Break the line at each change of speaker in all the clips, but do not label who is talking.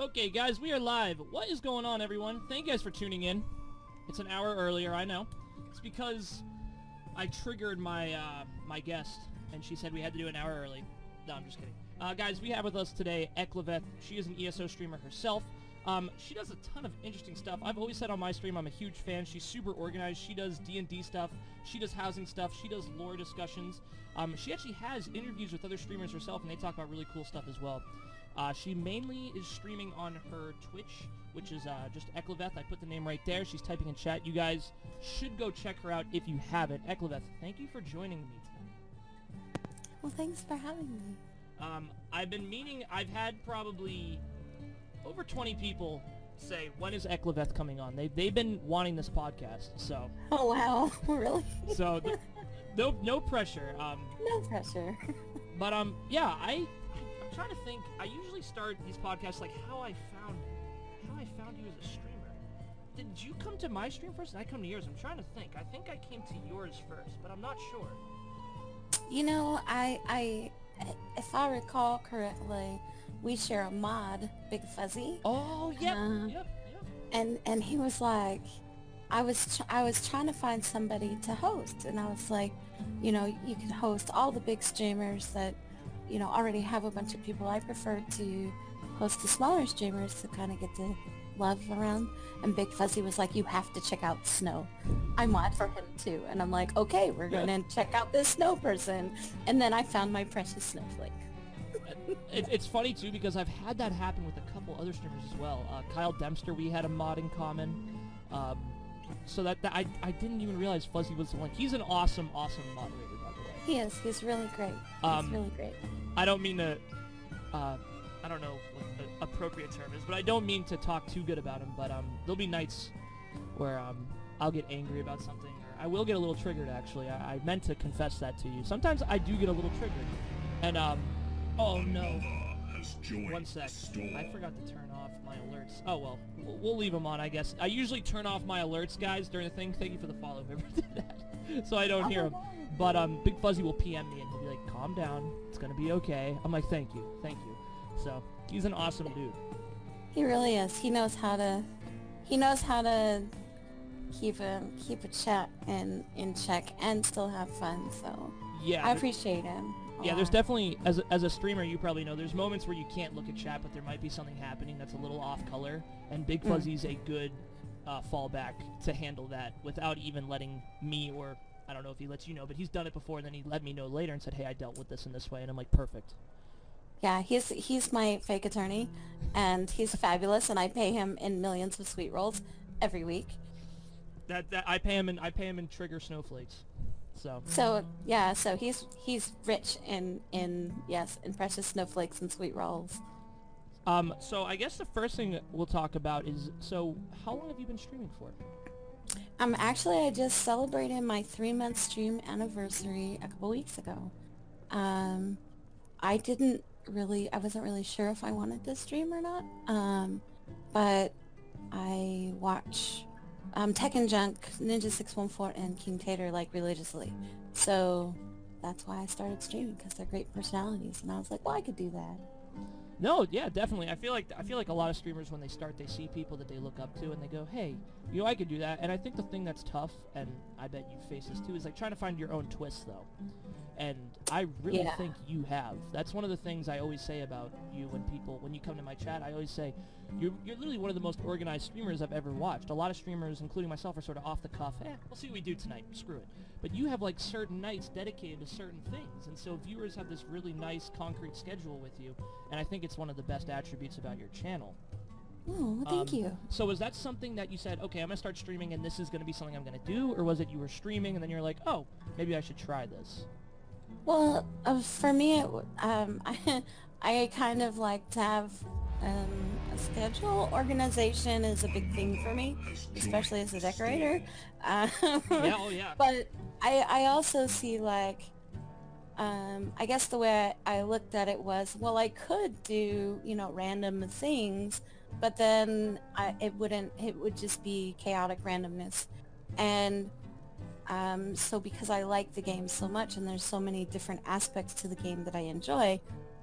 Okay, guys, we are live. What is going on, everyone? Thank you guys for tuning in. It's an hour earlier, I know. It's because I triggered my uh, my guest, and she said we had to do an hour early. No, I'm just kidding. Uh, guys, we have with us today Eclaveth. She is an ESO streamer herself. Um, she does a ton of interesting stuff. I've always said on my stream I'm a huge fan. She's super organized. She does D&D stuff. She does housing stuff. She does lore discussions. Um, she actually has interviews with other streamers herself, and they talk about really cool stuff as well. Uh, she mainly is streaming on her Twitch, which is uh, just Eclaveth. I put the name right there. She's typing in chat. You guys should go check her out if you haven't. Eclaveth, thank you for joining me today.
Well, thanks for having me.
Um, I've been meaning, I've had probably over 20 people say, when is Eclaveth coming on? They've, they've been wanting this podcast, so.
Oh, wow. really?
So, th- no, no pressure. Um,
no pressure.
but, um, yeah, I, I'm trying to think. I usually start these podcasts like how I found, how I found you as a streamer. Did you come to my stream first? Did I come to yours? I'm trying to think. I think I came to yours first, but I'm not sure.
You know, I, I, if I recall correctly, we share a mod, Big Fuzzy.
Oh, yep,
Uh,
yep, yep.
And and he was like, I was I was trying to find somebody to host, and I was like, you know, you can host all the big streamers that, you know, already have a bunch of people. I prefer to host the smaller streamers to kind of get the love around. And Big Fuzzy was like, you have to check out Snow. I mod for him too, and I'm like, okay, we're going to check out this Snow person. And then I found my precious snowflake.
it, it's funny too because I've had that happen with a couple other streamers as well. Uh, Kyle Dempster, we had a mod in common. Um, so that, that I, I didn't even realize Fuzzy was the one. He's an awesome, awesome moderator, by the way.
He is. He's really great.
Um,
really great.
I don't mean to, uh, I don't know what the appropriate term is, but I don't mean to talk too good about him. But um, there'll be nights where um, I'll get angry about something, or I will get a little triggered. Actually, I, I meant to confess that to you. Sometimes I do get a little triggered, and um, oh no. One sec. I forgot to turn off my alerts. Oh well, we'll, we'll leave them on, I guess. I usually turn off my alerts, guys, during the thing. Thank you for the follow, whoever did that, so I don't hear him. But um, Big Fuzzy will PM me and he'll be like, "Calm down, it's gonna be okay." I'm like, "Thank you, thank you." So he's an awesome dude.
He really is. He knows how to. He knows how to keep a keep a chat in in check and still have fun. So
Yeah.
I appreciate him.
yeah, there's definitely as a, as a streamer, you probably know there's moments where you can't look at chat, but there might be something happening that's a little off color, and Big
Mm.
Fuzzy's a good uh, fallback to handle that without even letting me or I don't know if he lets you know, but he's done it before, and then he let me know later and said, "Hey, I dealt with this in this way," and I'm like, "Perfect."
Yeah, he's he's my fake attorney, and he's fabulous, and I pay him in millions of sweet rolls every week.
That, that I pay him in I pay him in trigger snowflakes, so
So yeah, so he's he's rich in in yes in precious snowflakes and sweet rolls.
Um so I guess the first thing we'll talk about is so how long have you been streaming for?
Um, actually, I just celebrated my three-month stream anniversary a couple weeks ago. Um, I didn't really, I wasn't really sure if I wanted to stream or not. Um, but I watch um, and Junk, Ninja 614, and King Tater like religiously. So that's why I started streaming because they're great personalities, and I was like, well, I could do that.
No, yeah, definitely. I feel like I feel like a lot of streamers when they start, they see people that they look up to, and they go, "Hey, you know, I could do that." And I think the thing that's tough, and I bet you face this too, is like trying to find your own twist, though. And I really
Yeah.
think you have. That's one of the things I always say about you when people when you come to my chat. I always say, "You're you're literally one of the most organized streamers I've ever watched." A lot of streamers, including myself, are sort of off the cuff. Eh, we'll see what we do tonight. Screw it. But you have like certain nights dedicated to certain things, and so viewers have this really nice concrete schedule with you, and I think it's one of the best attributes about your channel.
Oh, thank
Um,
you.
So was that something that you said, okay, I'm gonna start streaming, and this is gonna be something I'm gonna do, or was it you were streaming and then you're like, oh, maybe I should try this?
Well, uh, for me, it, um, I, I kind of like to have um, a schedule. Organization is a big thing for me, especially as a decorator. Um,
yeah, oh yeah.
but I, I also see like, um, I guess the way I, I looked at it was, well, I could do, you know, random things, but then I, it wouldn't, it would just be chaotic randomness. And um, so because I like the game so much and there's so many different aspects to the game that I enjoy,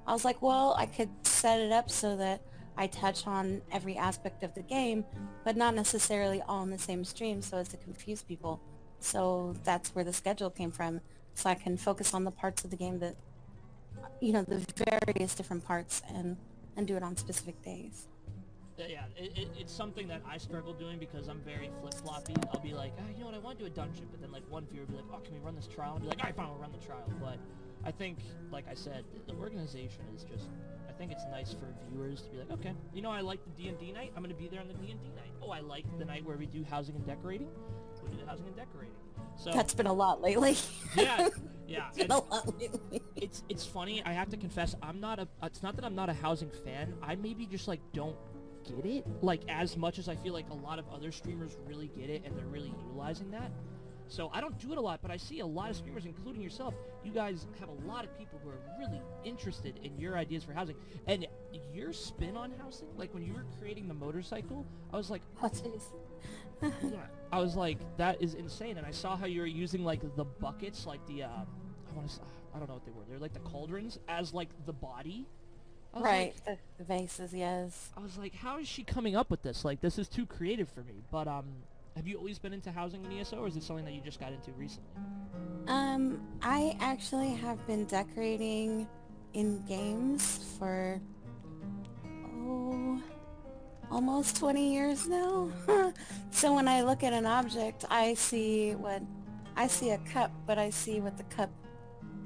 I was like, well, I could set it up so that I touch on every aspect of the game, but not necessarily all in the same stream so as to confuse people. So that's where the schedule came from. So I can focus on the parts of the game that, you know, the various different parts and, and do it on specific days.
Yeah, it, it, it's something that I struggle doing because I'm very flip-floppy. I'll be like, oh, you know what, I want to do a dungeon, but then like one viewer will be like, oh, can we run this trial? I'll be like, all right, fine, we'll run the trial. But I think, like I said, the organization is just I think it's nice for viewers to be like, okay, you know, I like the D&D night. I'm going to be there on the D&D night. Oh, I like the night where we do housing and decorating. We do the housing and decorating. So
that's been a lot lately.
yeah, yeah. It's, a lot lately. it's it's funny. I have to confess, I'm not a. It's not that I'm not a housing fan. I maybe just like don't get it like as much as I feel like a lot of other streamers really get it and they're really utilizing that. So I don't do it a lot, but I see a lot of streamers, including yourself. You guys have a lot of people who are really interested in your ideas for housing. And your spin on housing, like when you were creating the motorcycle, I was like,
what is?
I was like, that is insane. And I saw how you were using like the buckets, like the, uh, I want to, I don't know what they were. They're like the cauldrons as like the body.
Right, like, the, vases, yes.
I was like, how is she coming up with this? Like, this is too creative for me. But um, have you always been into housing in ESO, or is it something that you just got into recently?
Um, I actually have been decorating in games for oh almost 20 years now. so when I look at an object, I see what I see a cup, but I see what the cup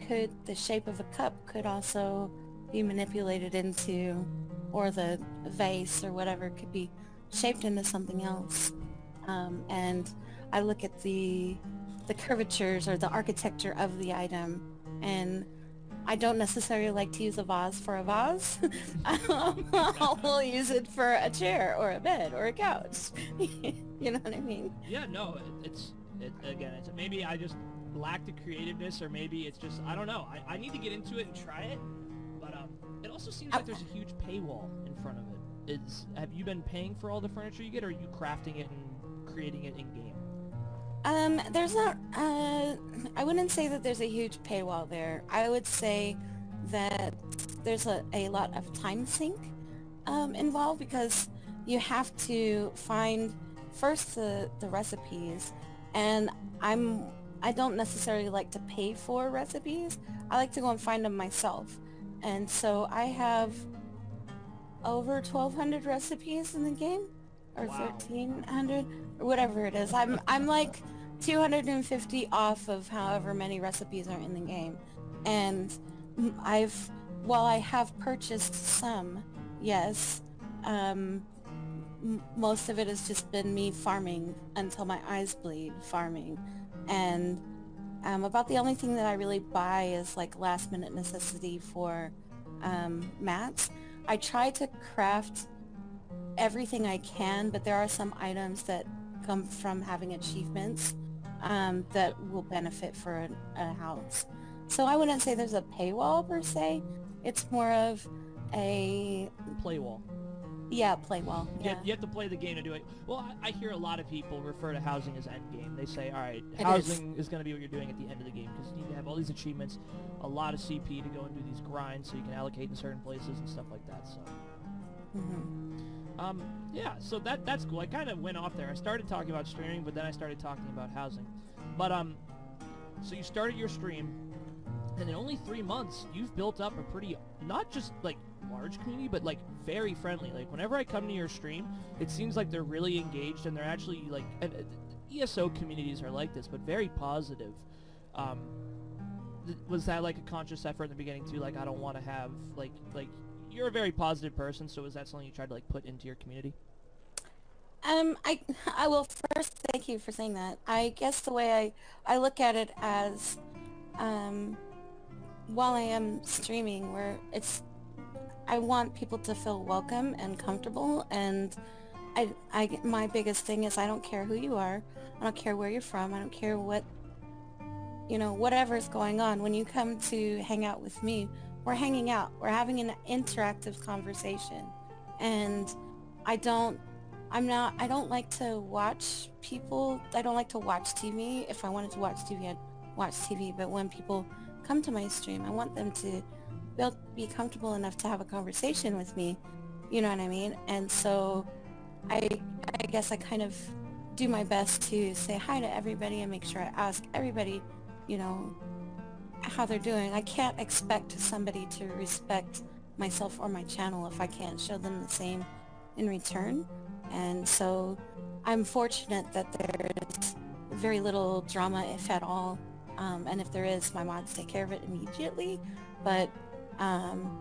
could the shape of a cup could also be manipulated into or the vase or whatever could be shaped into something else um, and I look at the the curvatures or the architecture of the item and I don't necessarily like to use a vase for a vase. I'll use it for a chair or a bed or a couch. you know what I mean?
Yeah, no, it, it's it, again, it's maybe I just lack the creativeness or maybe it's just I don't know. I, I need to get into it and try it. It also seems like there's a huge paywall in front of it. Is have you been paying for all the furniture you get, or are you crafting it and creating it in game?
Um, there's not. Uh, I wouldn't say that there's a huge paywall there. I would say that there's a, a lot of time sink um, involved because you have to find first the, the recipes and I'm I don't necessarily like to pay for recipes. I like to go and find them myself. And so I have over 1200 recipes in the game or wow. 1300 or whatever it is. I'm I'm like 250 off of however many recipes are in the game. And I've while I have purchased some, yes, um, most of it has just been me farming until my eyes bleed farming. And um, about the only thing that I really buy is like last minute necessity for um, mats. I try to craft everything I can, but there are some items that come from having achievements um, that will benefit for a, a, house. So I wouldn't say there's a paywall per se. It's more of a
playwall.
Yeah, playwall.
Yeah. You, you have to play the game to do it. Well, I, I, hear a lot of people refer to housing as end game. They say, all right, it housing is, is going to be what you're doing at the end of the game because you need to have all these achievements, a lot of CP to go and do these grinds so you can allocate in certain places and stuff like that. So. Mm-hmm. Um, yeah, so that that's cool. I kind of went off there. I started talking about streaming, but then I started talking about housing. But um, so you started your stream, and in only three months, you've built up a pretty not just like large community, but like very friendly. Like whenever I come to your stream, it seems like they're really engaged and they're actually like and, uh, ESO communities are like this, but very positive. Um, th- was that like a conscious effort in the beginning too? Like I don't want to have like like you're a very positive person, so is that something you tried to like put into your community?
Um, I I will first thank you for saying that. I guess the way I I look at it as, um, while I am streaming, where it's, I want people to feel welcome and comfortable, and I I my biggest thing is I don't care who you are, I don't care where you're from, I don't care what, you know, whatever's going on. When you come to hang out with me, we're hanging out. We're having an interactive conversation. And I don't, I'm not, I don't like to watch people. I don't like to watch TV. If I wanted to watch TV, I'd watch TV. But when people come to my stream, I want them to be comfortable enough to have a conversation with me. You know what I mean? And so I, I guess I kind of do my best to say hi to everybody and make sure I ask everybody, you know, how they're doing. I can't expect somebody to respect myself or my channel if I can't show them the same in return. And so I'm fortunate that there's very little drama, if at all. Um, and if there is, my mods take care of it immediately. But um,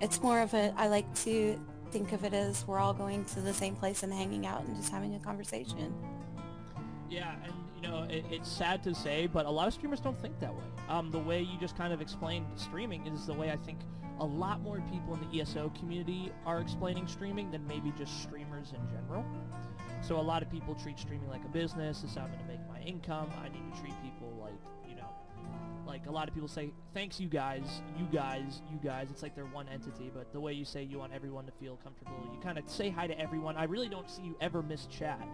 it's more of a, I like to think of it as we're all going to the same place and hanging out and just having a conversation.
Yeah, and you know, it, it's sad to say, but a lot of streamers don't think that way. Um, the way you just kind of explained streaming is the way I think a lot more people in the ESO community are explaining streaming than maybe just streamers in general. So a lot of people treat streaming like a business. This is how I'm going to make my income. I need to treat people like a lot of people say, thanks you guys, you guys, you guys. It's like they're one entity, but the way you say you want everyone to feel comfortable, you kind of say hi to everyone. I really don't see you ever miss chat.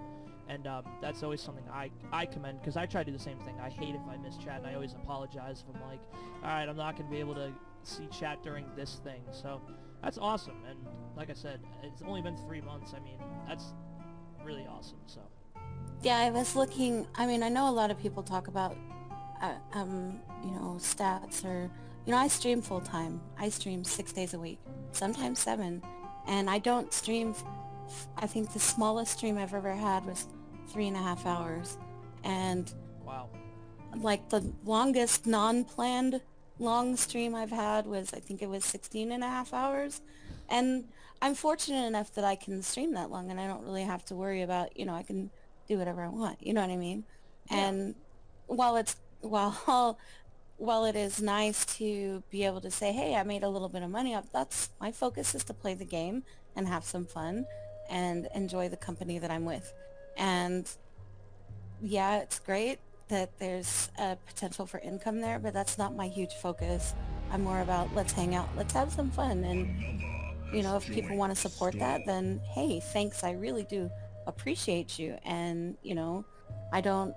And um, that's always something I, I commend because I try to do the same thing. I hate if I miss chat and I always apologize if I'm like, alright, I'm not going to be able to see chat during this thing. So that's awesome. And like I said, it's only been three months. I mean, that's really awesome. So
yeah, I was looking. I mean, I know a lot of people talk about, uh, um, you know, stats or, you know, I stream full time. I stream six days a week, sometimes seven, and I don't stream. I think the smallest stream I've ever had was three and a half hours, and
wow,
like the longest non-planned long stream I've had was I think it was 16 and a half hours, and I'm fortunate enough that I can stream that long and I don't really have to worry about, you know, I can do whatever I want. You know what I mean? Yeah. And while it's while while it is nice to be able to say, "Hey, I made a little bit of money up," that's my focus is to play the game and have some fun and enjoy the company that I'm with. And yeah, it's great that there's a potential for income there, but that's not my huge focus. I'm more about let's hang out, let's have some fun and you know, if people want to support that, then hey, thanks. I really do appreciate you. And, you know, I don't,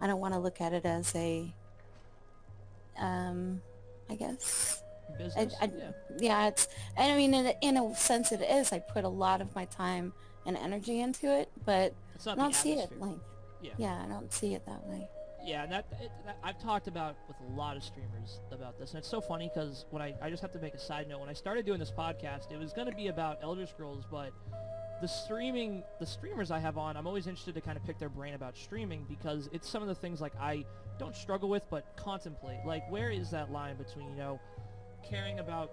I don't want to look at it as a, um, I guess.
Business,
I, I, yeah. yeah, it's, and I mean, in a, in a sense it is. I put a lot of my time and energy into it, but I don't see it like, yeah. yeah, I don't see it that way.
Yeah, and that, it, that, I've talked about with a lot of streamers about this, and it's so funny because when I, I just have to make a side note. When I started doing this podcast, it was going to be about Elder Scrolls, but the streaming, the streamers I have on, I'm always interested to kind of pick their brain about streaming because it's some of the things like I don't struggle with, but contemplate. Like, where is that line between you know caring about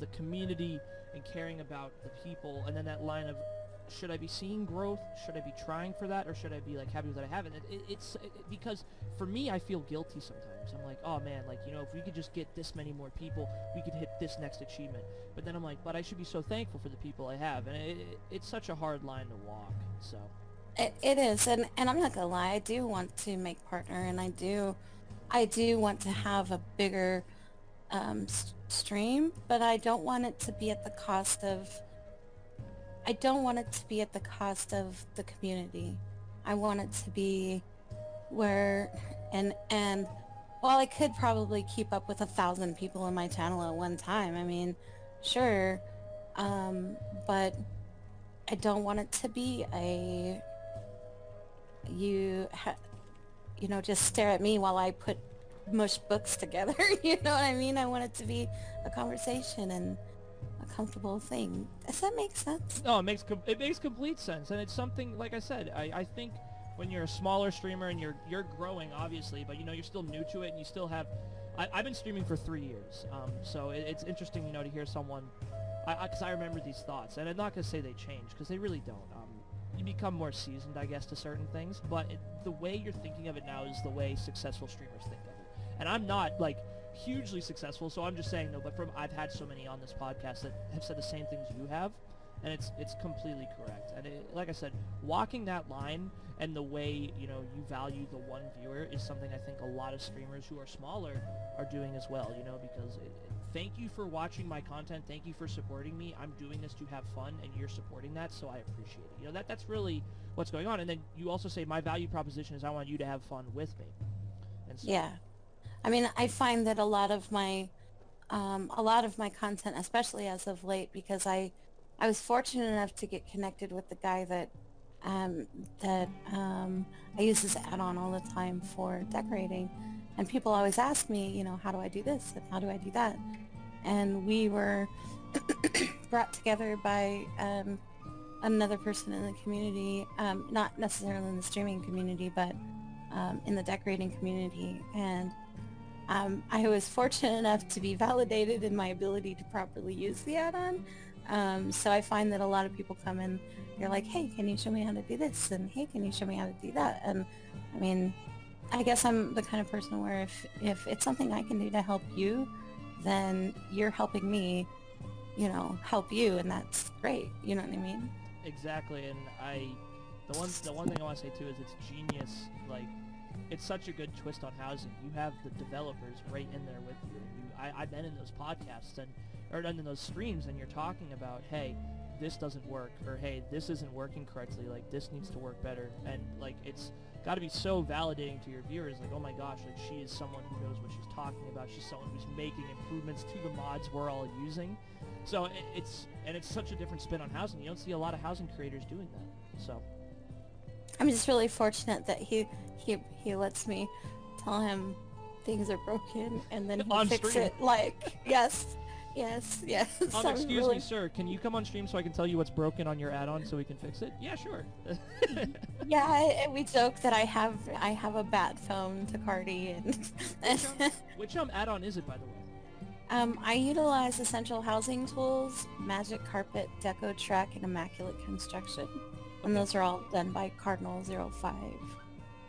the community and caring about the people, and then that line of should I be seeing growth? Should I be trying for that, or should I be like happy with what I have? It, it, it's it, because for me, I feel guilty sometimes. I'm like, oh man, like you know, if we could just get this many more people, we could hit this next achievement. But then I'm like, but I should be so thankful for the people I have, and it's such a hard line to walk. So.
It, it is, and and I'm not gonna lie, I do want to make partner, and I do, I do want to have a bigger um, stream, but I don't want it to be at the cost of I don't want it to be at the cost of the community. I want it to be where and and while I could probably keep up with a thousand people in my channel at one time, I mean, sure, um, but I don't want it to be a you ha- you know just stare at me while I put mush books together. you know what I mean? I want it to be a conversation and comfortable thing. Does that make sense?
No, it makes it makes complete sense, and it's something like I said. I, I think when you're a smaller streamer and you're you're growing, obviously, but you know you're still new to it, and you still have. I, have been streaming for three years, um, so it, it's interesting, you know, to hear someone, because I, I, I, remember these thoughts, and I'm not gonna say they change, because they really don't. Um, you become more seasoned, I guess, to certain things, but it, the way you're thinking of it now is the way successful streamers think of it. And I'm not like hugely successful. So I'm just saying though, but from I've had so many on this podcast that have said the same things you have, and it's it's completely correct. And it, like I said, walking that line and the way you know you value the one viewer is something I think a lot of streamers who are smaller are doing as well. You know, because it, thank you for watching my content. Thank you for supporting me. I'm doing this to have fun, and you're supporting that, so I appreciate it. You know that that's really what's going on. And then you also say my value proposition is I want you to have fun with me.
And So, yeah. I mean, I find that a lot of my, um, a lot of my content, especially as of late, because I I was fortunate enough to get connected with the guy that um, that um, I use this add-on all the time for decorating. And people always ask me, you know, how do I do this and how do I do that? And we were brought together by um, another person in the community, um, not necessarily in the streaming community, but um, in the decorating community. And um, I was fortunate enough to be validated in my ability to properly use the add-on. Um, so I find that a lot of people come in, they're like, hey, can you show me how to do this? And hey, can you show me how to do that? And I mean, I guess I'm the kind of person where if, if it's something I can do to help you, then you're helping me, you know, help you. And that's great. You know what I mean?
Exactly. And I, the one, the one thing I want to say too is it's genius. Like, it's such a good twist on housing. You have the developers right in there with you. you I, I've been in those podcasts and or done in those streams and you're talking about, hey, this doesn't work, or hey, this isn't working correctly, like this needs to work better, and like it's got to be so validating to your viewers, like oh my gosh, like she is someone who knows what she's talking about, she's someone who's making improvements to the mods we're all using, so it's and it's such a different spin on housing. You don't see a lot of housing creators doing that, so.
I'm just really fortunate that he he he lets me tell him things are broken and then he fixes it like yes Yes, yes.
Um, excuse really... me, sir. Can you come on stream so I can tell you what's broken on your add-on so we can fix it? Yeah, sure.
yeah, I, we joke that I have I have a bat phone to Cardinal.
which, um, which um add-on is it, by the way?
Um, I utilize Essential Housing Tools, Magic Carpet, Deco Track, and Immaculate Construction, and those are all done by Cardinal 05.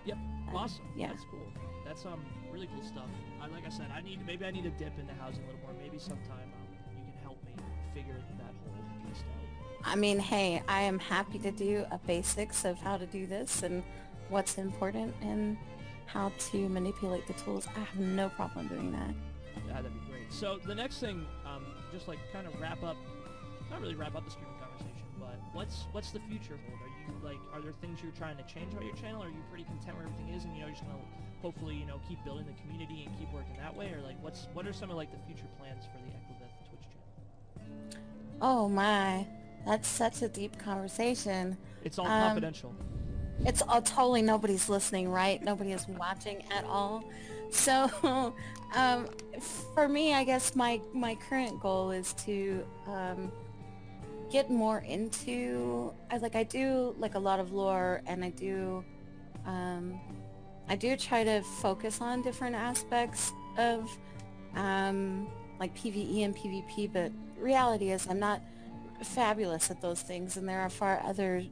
Yep, um, awesome. Yeah, that's cool. That's um really cool stuff. I, like I said, I need maybe I need to dip into housing a little more. Maybe sometime um, you can help me figure that whole beast out.
I mean, hey, I am happy to do a basics of how to do this and what's important and how to manipulate the tools. I have no problem doing that.
Yeah, that'd be great. So the next thing, um, just like kind of wrap up, not really wrap up the streaming what's what's the future hold? Are you like, are there things you're trying to change about your channel? Are you pretty content where everything is, and you know, you're just gonna hopefully you know keep building the community and keep working that way, or like what's what are some of like the future plans for the Eclaveth Twitch channel?
Oh my, that's such a deep conversation.
It's all um, confidential.
It's all totally nobody's listening, right? Nobody is watching at all. So, um, for me, I guess my my current goal is to um, get more into. I like I do like a lot of lore, and I do. Um, I do try to focus on different aspects of um, like PVE and PvP, but reality is I'm not fabulous at those things, and there are far other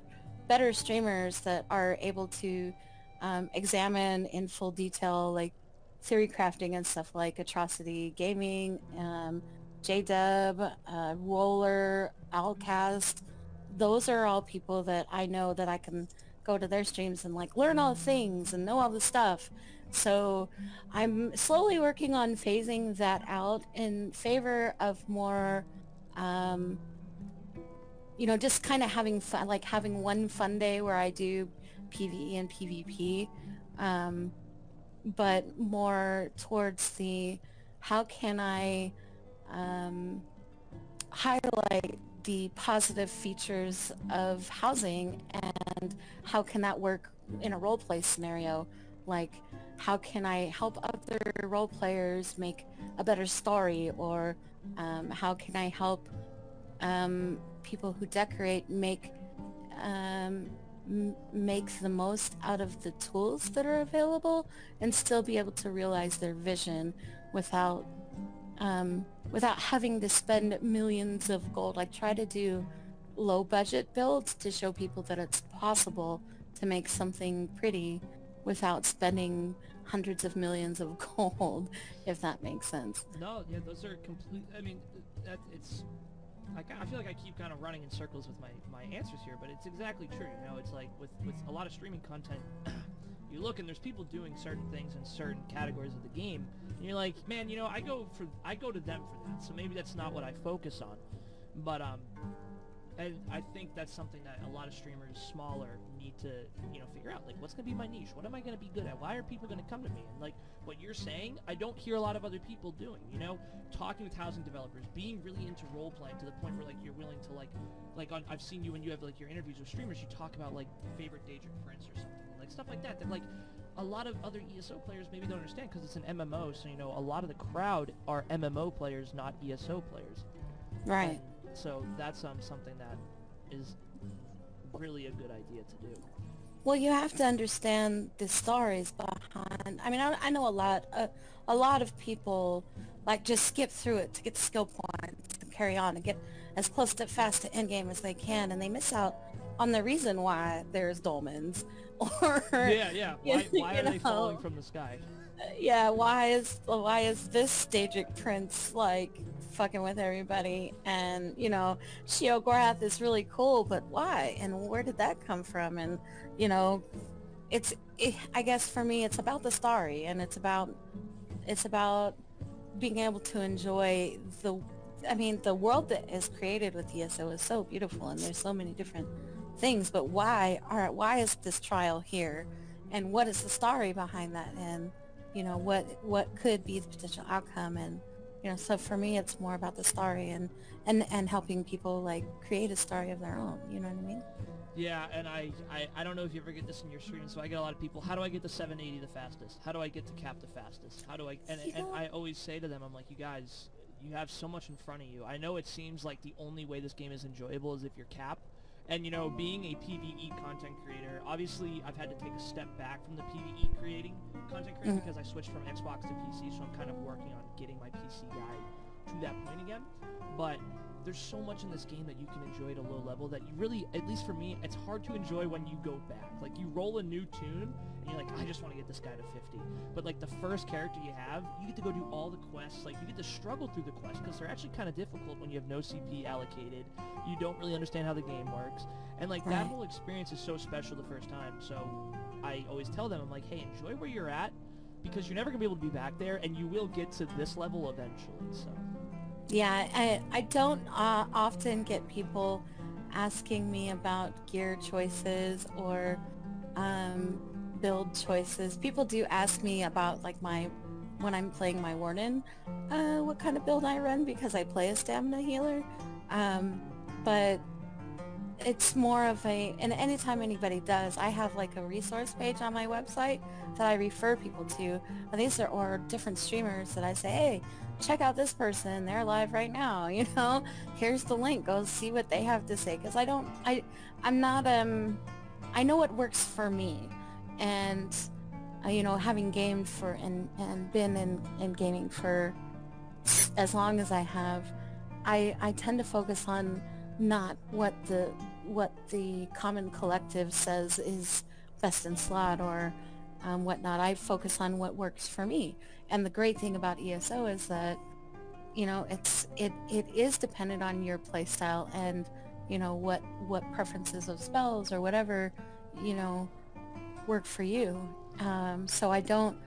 better streamers that are able to um, examine in full detail like theory crafting and stuff like Atrocity Gaming, um, JDub, uh, Roller, Alcast. Those are all people that I know that I can go to their streams and like learn all the things and know all the stuff. So I'm slowly working on phasing that out in favor of more, um, you know, just kind of having fun, like having one fun day where I do PvE and PvP, um, but more towards the how can I um, highlight the positive features of housing and how can that work in a role play scenario? Like how can I help other role players make a better story? Or um, how can I help um, people who decorate make um, make the most out of the tools that are available and still be able to realize their vision without um, without having to spend millions of gold. I try to do low budget builds to show people that it's possible to make something pretty without spending hundreds of millions of gold, if that makes sense.
No, yeah, those are complete. I mean, that it's. I, I feel like I keep kind of running in circles with my, my answers here, but it's exactly true. You know, it's like with, with a lot of streaming content, you look and there's people doing certain things in certain categories of the game, and you're like, man, you know, I go for I go to them for that, so maybe that's not what I focus on. But um, And I think that's something that a lot of streamers smaller need to, you know, figure out. Like, what's going to be my niche? What am I going to be good at? Why are people going to come to me? And like what you're saying, I don't hear a lot of other people doing. You know, talking with housing developers, being really into role playing to the point where like you're willing to like, like on, I've seen you when you have like your interviews with streamers, you talk about like favorite Daedric Prince or something, like stuff like that. That like a lot of other ESO players maybe don't understand because it's an MMO. So you know, a lot of the crowd are MMO players, not ESO players.
Right.
And so that's um, something that is really a good idea to do.
Well, you have to understand the stories behind. I mean, I, I know a lot. Uh, a lot of people like just skip through it to get the skill points and carry on and get as close to fast to end game as they can, and they miss out on the reason why there's dolmens. Or
yeah, yeah. Why, why are know, they falling from the sky?
Yeah, why is why is this Daedric prince like fucking with everybody? And you know, Sheogorath is really cool, but why? And where did that come from? And you know, it's it, I guess for me, it's about the story, and it's about it's about being able to enjoy the I mean, the world that is created with ESO is so beautiful, and there's so many different things. But why are why is this trial here, and what is the story behind that, and you know what what could be the potential outcome, and you know. So for me, it's more about the story and and and helping people like create a story of their own. You know what I mean?
Yeah, and I, I, I don't know if you ever get this in your stream, so I get a lot of people, how do I get the 780 the fastest? How do I get to cap the fastest? How do I, and, and I always say to them, I'm like, you guys, you have so much in front of you. I know it seems like the only way this game is enjoyable is if you're capped, and you know, being a PvE content creator, obviously I've had to take a step back from the PvE creating content creator mm. because I switched from Xbox to PC, so I'm kind of working on getting my PC guy to that point again. But there's so much in this game that you can enjoy at a low level that you really, at least for me, it's hard to enjoy when you go back. Like you roll a new toon and you're like, I just want to get this guy to 50. But like the first character you have, you get to go do all the quests. Like you get to struggle through the quests because they're actually kind of difficult when you have no CP allocated. You don't really understand how the game works. And like that whole experience is so special the first time. So I always tell them, I'm like, hey, enjoy where you're at because you're never going to be able to be back there and you will get to this level eventually. So.
Yeah, I, I don't uh, often get people asking me about gear choices or um, build choices. People do ask me about like my when I'm playing my warden, uh, what kind of build I run because I play a stamina healer. Um, but it's more of a, and anytime anybody does, I have like a resource page on my website that I refer people to. These are, or different streamers that I say, hey, check out this person. They're live right now. You know, here's the link. Go see what they have to say. Cause I don't, I, I'm not, um, I know what works for me. And, uh, you know, having gamed for and, and been in, in gaming for as long as I have, I, I tend to focus on not what the, what the common collective says is best in slot or um, whatnot. I focus on what works for me. And the great thing about ESO is that, you know, it's it it is dependent on your playstyle and, you know, what what preferences of spells or whatever, you know, work for you. Um, so I don't.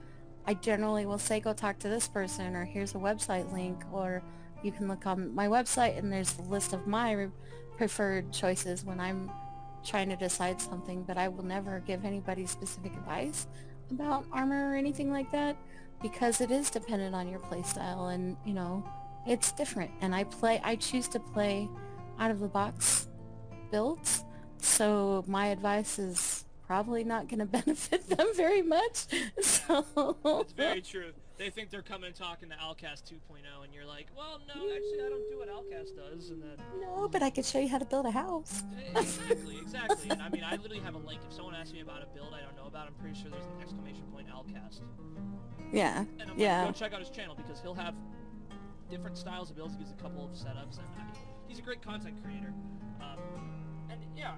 I generally will say go talk to this person or here's a website link or you can look on my website and there's a list of my preferred choices when I'm trying to decide something, but I will never give anybody specific advice about armor or anything like that because it is dependent on your playstyle and, you know, it's different. And I play, I choose to play out of the box builds. So my advice is probably not going to benefit them very much. So
it's very true. They think they're coming and talking to Alcast 2.0, and you're like, well, no, actually, I don't do what Alcast does. And then
no, but I could show you how to build a house.
exactly, exactly. and I mean, I literally have a link. If someone asks me about a build I don't know about, I'm pretty sure there's an exclamation point Alcast.
Yeah.
And I'm
yeah.
Like, go check out his channel because he'll have different styles of builds. He gives a couple of setups, and I he's a great content creator. Um, and yeah,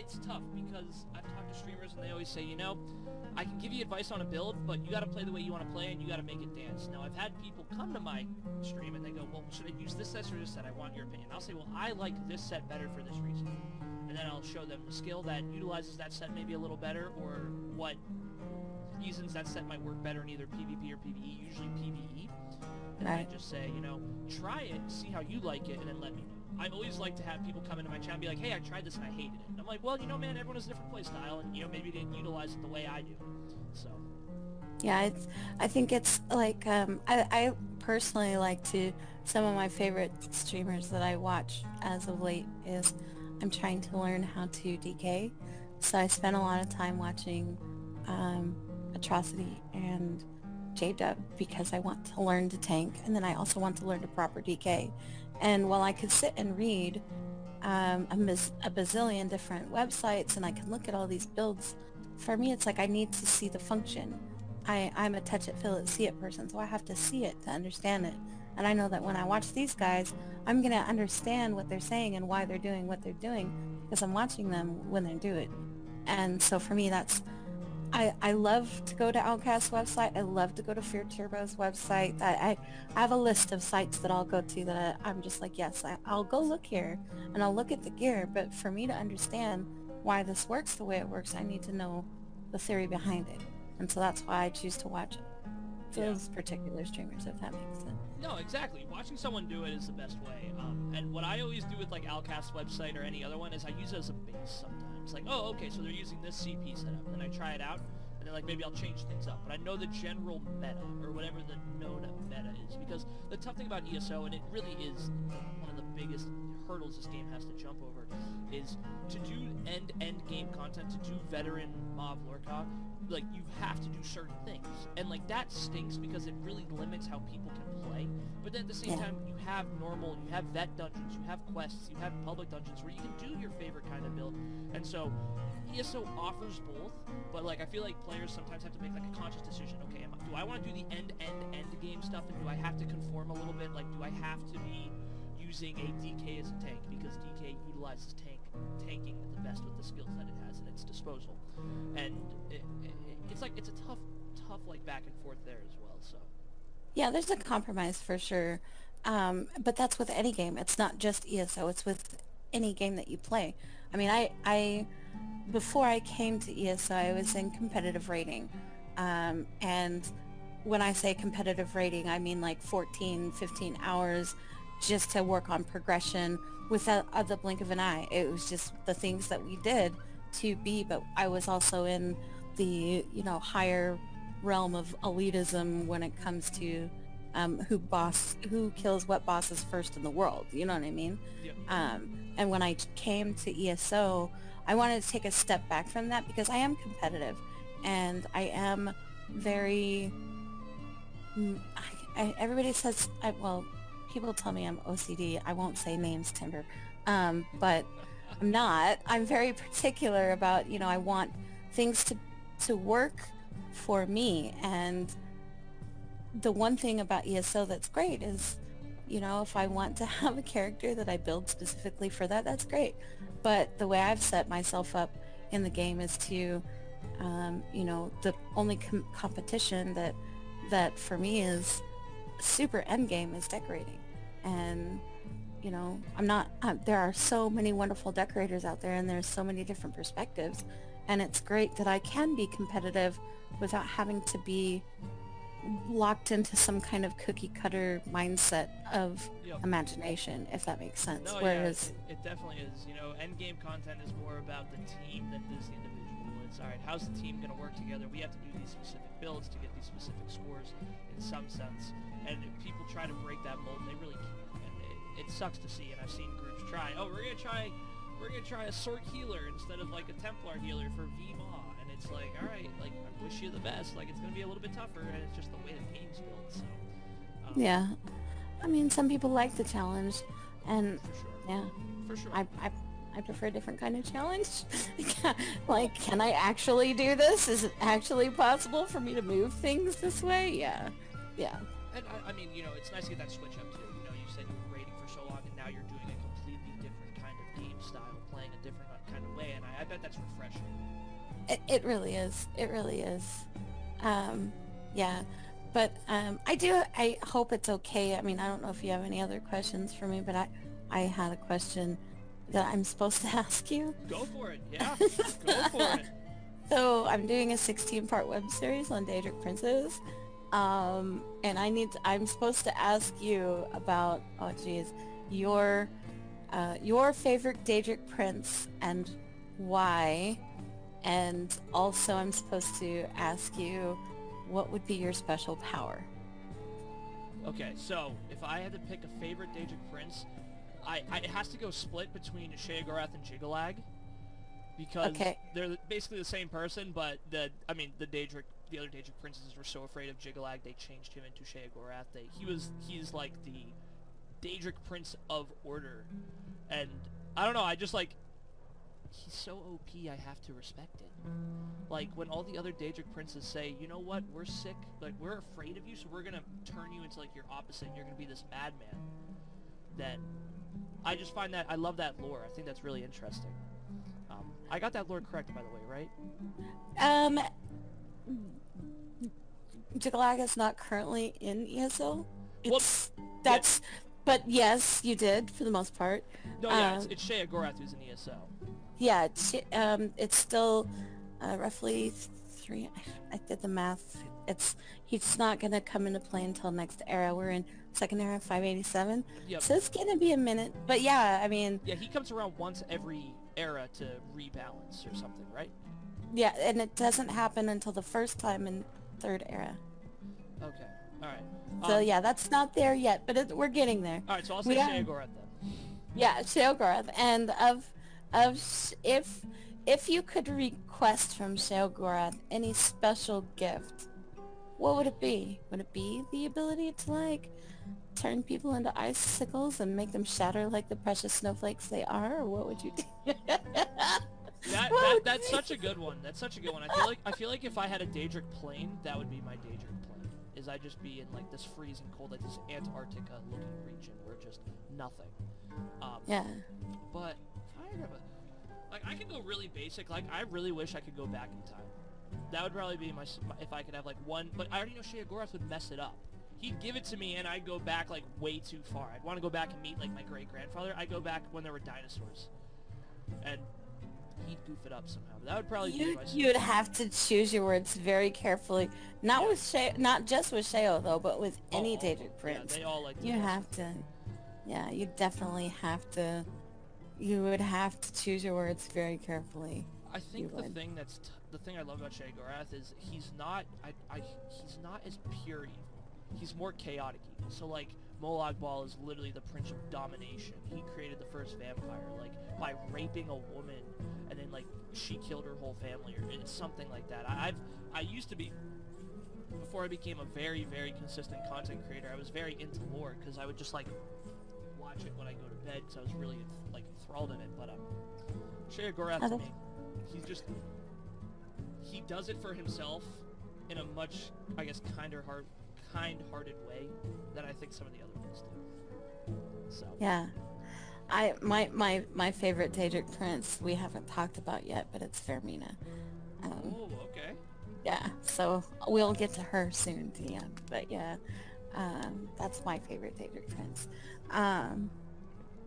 it's tough because I've talked to streamers and they always say, you know, I can give you advice on a build, but you got to play the way you want to play and you got to make it dance. Now, I've had people come to my stream and they go, well, should I use this set or this set? I want your opinion. I'll say, well, I like this set better for this reason. And then I'll show them the skill that utilizes that set maybe a little better or what reasons that set might work better in either PvP or PvE, usually PvE. And right. I just say, you know, try it, see how you like it, and then let me know. I always like to have people come into my chat and be like, hey, I tried this and I hated it. And I'm like, well, you know, man, everyone has a different play style, and you know, maybe they didn't utilize it the way I do. So.
Yeah, it's. I think it's like um, I, I personally like to. Some of my favorite streamers that I watch as of late is I'm trying to learn how to DK. So I spent a lot of time watching um, Atrocity and J-Dub because I want to learn to tank and then I also want to learn to proper DK. And while I could sit and read um, a, mis- a bazillion different websites and I can look at all these builds, for me it's like I need to see the function. I, I'm a touch it, feel it, see it person, so I have to see it to understand it. And I know that when I watch these guys, I'm going to understand what they're saying and why they're doing what they're doing because I'm watching them when they do it. And so for me, that's I, I love to go to Alcast's website. I love to go to Fear Turbo's website. I, I, I have a list of sites that I'll go to that I, am just like, yes, I, I'll go look here and I'll look at the gear. But for me to understand why this works the way it works, I need to know the theory behind it. And so that's why I choose to watch those yeah. particular streamers, if that makes sense.
No, exactly. Watching someone do it is the best way. Um, and what I always do with like Alcast's website or any other one is I use it as a base sometimes. Like, oh, okay, so they're using this CP setup. And then I try it out, and then like maybe I'll change things up. But I know the general meta or whatever the known meta is because the tough thing about ESO, and it really is one of the biggest hurdles this game has to jump over, is to do end-end game content, to do veteran Maw Lorkhaj, like you have to do certain things. And like that stinks because it really limits how people can play. But then at the same yeah. time, you have normal, you have vet dungeons, you have quests, you have public dungeons where you can do your favorite kind of build. And so ESO offers both, but like I feel like players sometimes have to make like a conscious decision. Okay, am, do I want to do the end end end game stuff, and do I have to conform a little bit? Like, do I have to be using a DK as a tank because DK utilizes tank tanking the best with the skills that it has at its disposal, and it, it, it's like it's a tough tough like back and forth there as well. So
yeah, there's a compromise for sure, um, but that's with any game. It's not just ESO. It's with any game that you play. I mean, I I before I came to ESO, I was in competitive raiding, um, and when I say competitive raiding, I mean like 14, 15 hours just to work on progression without uh, the blink of an eye. It was just the things that we did to be, but I was also in the, you know, higher realm of elitism when it comes to um, who boss, who kills what bosses first in the world. You know what I mean? Yep. Um, and when I came to ESO, I wanted to take a step back from that because I am competitive and I am very, mm, I, I, everybody says, I, well, people tell me I'm OCD. I won't say names, Timber, um, but I'm not. I'm very particular about, you know, I want things to to work for me. And the one thing about ESO that's great is, you know, if I want to have a character that I build specifically for that, that's great. But the way I've set myself up in the game is to, um, you know, the only com- competition that that for me is super end game is decorating and you know i'm not um, there are so many wonderful decorators out there and there's so many different perspectives. And it's great that i can be competitive without having to be locked into some kind of cookie cutter mindset of yep. imagination if that makes sense.
No,
whereas
yeah, it, it, definitely is. You know end game content is more about the team than it is the individual it's all right how's the team going to work together we have to do these specific builds to get these specific scores in some sense and if people try to break that mold they really can't And it sucks to see, and I've seen groups try. Oh, we're gonna try, we're gonna try a Sorc healer instead of like a Templar healer for VMA, and it's like, all right, like I wish you the best. Like it's gonna be a little bit tougher, and it's just the way the game's built. So.
Um, yeah, I mean, some people like the challenge, and
sure.
yeah,
for sure.
I, I I prefer a different kind of challenge. like, can I actually do this? Is it actually possible for me to move things this way? Yeah. Yeah.
And I, I mean, you know, it's nice to get that switch up too. You know, you said you were raiding for so long, and now you're doing a completely different kind of game style, playing a different kind of way, and I, I bet that's refreshing.
It, it really is. It really is. Um, yeah. But um, I do. I hope it's okay. I mean, I don't know if you have any other questions for me, but I, I had a question that I'm supposed to ask you.
Go for it. Yeah. Go for it.
So I'm doing a 16-part web series on Daedric Princes, um, and I need. To, I'm supposed to ask you about. Oh, geez, your uh, your favorite Daedric prince and why. And also I'm supposed to ask you what would be your special power?
Okay, so if I had to pick a favorite Daedric prince, I, I it has to go split between Sheogorath and Jyggalag because
Okay.
they're basically the same person, but the I mean the Daedric the other Daedric princes were so afraid of Jyggalag they changed him into Sheogorath. They he was he's like the Daedric prince of order, and I don't know. I just like he's so OP. I have to respect it. Like when all the other Daedric princes say, you know what, we're sick, like we're afraid of you, so we're gonna turn you into like your opposite. and You're gonna be this madman. That I just find that I love that lore. I think that's really interesting. Um, I got that lore correct, by the way, right?
Um, Jigalaga is not currently in ESO.
Well,
It's, that's, but yes, you did for the most part.
No, yeah, it's,
Um,
it's Sheogorath who's in ESO.
Yeah, it's, um, it's still uh, roughly three. I did the math. It's he's not gonna come into play until next era. We're in second era, 587.
Yep.
So it's gonna be a minute. But yeah, I mean,
Yeah, he comes around once every era to rebalance or something, right?
yeah, and it doesn't happen until the first time in third era.
Okay. All right.
So
Um,
yeah, that's not there yet, but it, we're getting there.
All right, so I'll say
are-
Sheogorath then.
Yeah, Sheogorath. And of of if if you could request from Sheogorath any special gift, what would it be? Would it be the ability to like turn people into icicles and make them shatter like the precious snowflakes they are, or what would you do?
That, that that's such a good one. That's such a good one. I feel like I feel like if I had a Daedric plane, that would be my Daedric plane. Is I just be in like this freezing cold, like this Antarctica looking region where just nothing. Um,
yeah.
But kind of a, like I can go really basic. Like I really wish I could go back in time. That would probably be my, if I could have like one. But I already know Sheogorath would mess it up. He'd give it to me and I'd go back like way too far. I'd want to go back and meet like my great grandfather. I'd go back when there were dinosaurs, and he'd goof it up somehow. But that would probably be
You
my. s-
you would have to choose your words very carefully. Not
Yeah.
with Sheo, not just with Sheo though, but with
Oh,
any
dated
Daedric
Yeah, they all like.
You have to, yeah, you definitely have to, you would have to choose your words very carefully.
I think
you
the
would.
thing that's t- the thing I love about Sheogorath is he's not I, I he's not as pure. He's more chaotic evil. So like Molag Bal is literally the prince of domination. He created the first vampire like by raping a woman and then like she killed her whole family or something like that. I, I've I used to be before I became a very very consistent content creator. I was very into lore because I would just like watch it when I go to bed because I was really like enthralled in it. But um, Sheogorath to me, he's just he does it for himself in a much I guess kinder heart kind-hearted way than I think some of the other ones do. So
Yeah. I my my my favorite Daedric prince we haven't talked about yet, but it's Fermina. Um,
oh okay.
yeah, so we'll get to her soon, yeah. But yeah, um, that's my favorite Daedric prince. Um,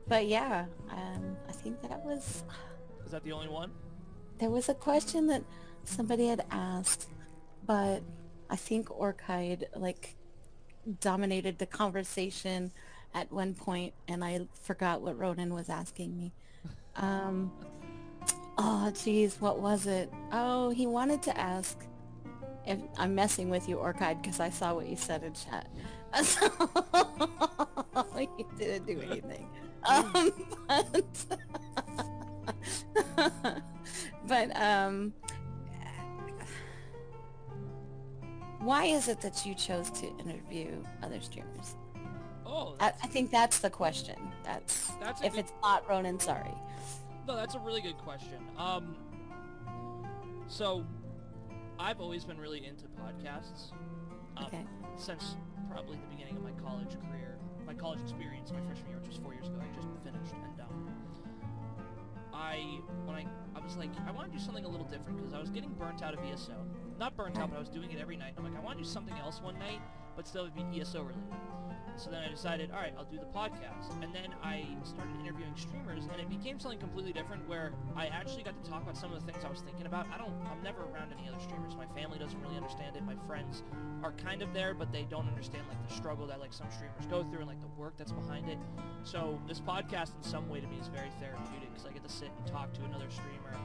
but yeah, um, I think that was
Is that the only one?
there was a question that somebody had asked, but I think Orchid like dominated the conversation at one point, and I forgot what Ronan was asking me. Um, oh, geez, what was it? Oh, he wanted to ask if I'm messing with you, Orchid, because I saw what you said in chat. So, didn't do anything. Um, but, but um, why is it that you chose to interview other streamers?
Oh,
I, I think that's the question. That's,
That's
if
good-
it's not Ronan, sorry.
no, that's a really good question. Um, so I've always been really into podcasts. Um,
Okay.
Since probably the beginning of my college career, my college experience, my freshman year, which was four years ago, I just finished, and um, I when I I was like I want to do something a little different because I was getting burnt out of ESO. Not burnt out, but I was doing it every night. I'm like I want to do something else one night, but still would be ESO related. so then I decided, all right, I'll do the podcast. And then I started interviewing streamers, and it became something completely different where I actually got to talk about some of the things I was thinking about. I don't, I'm never around any other streamers. My family doesn't really understand it. My friends are kind of there, but they don't understand like the struggle that like some streamers go through and like the work that's behind it. So this podcast in some way to me is very therapeutic because I get to sit and talk to another streamer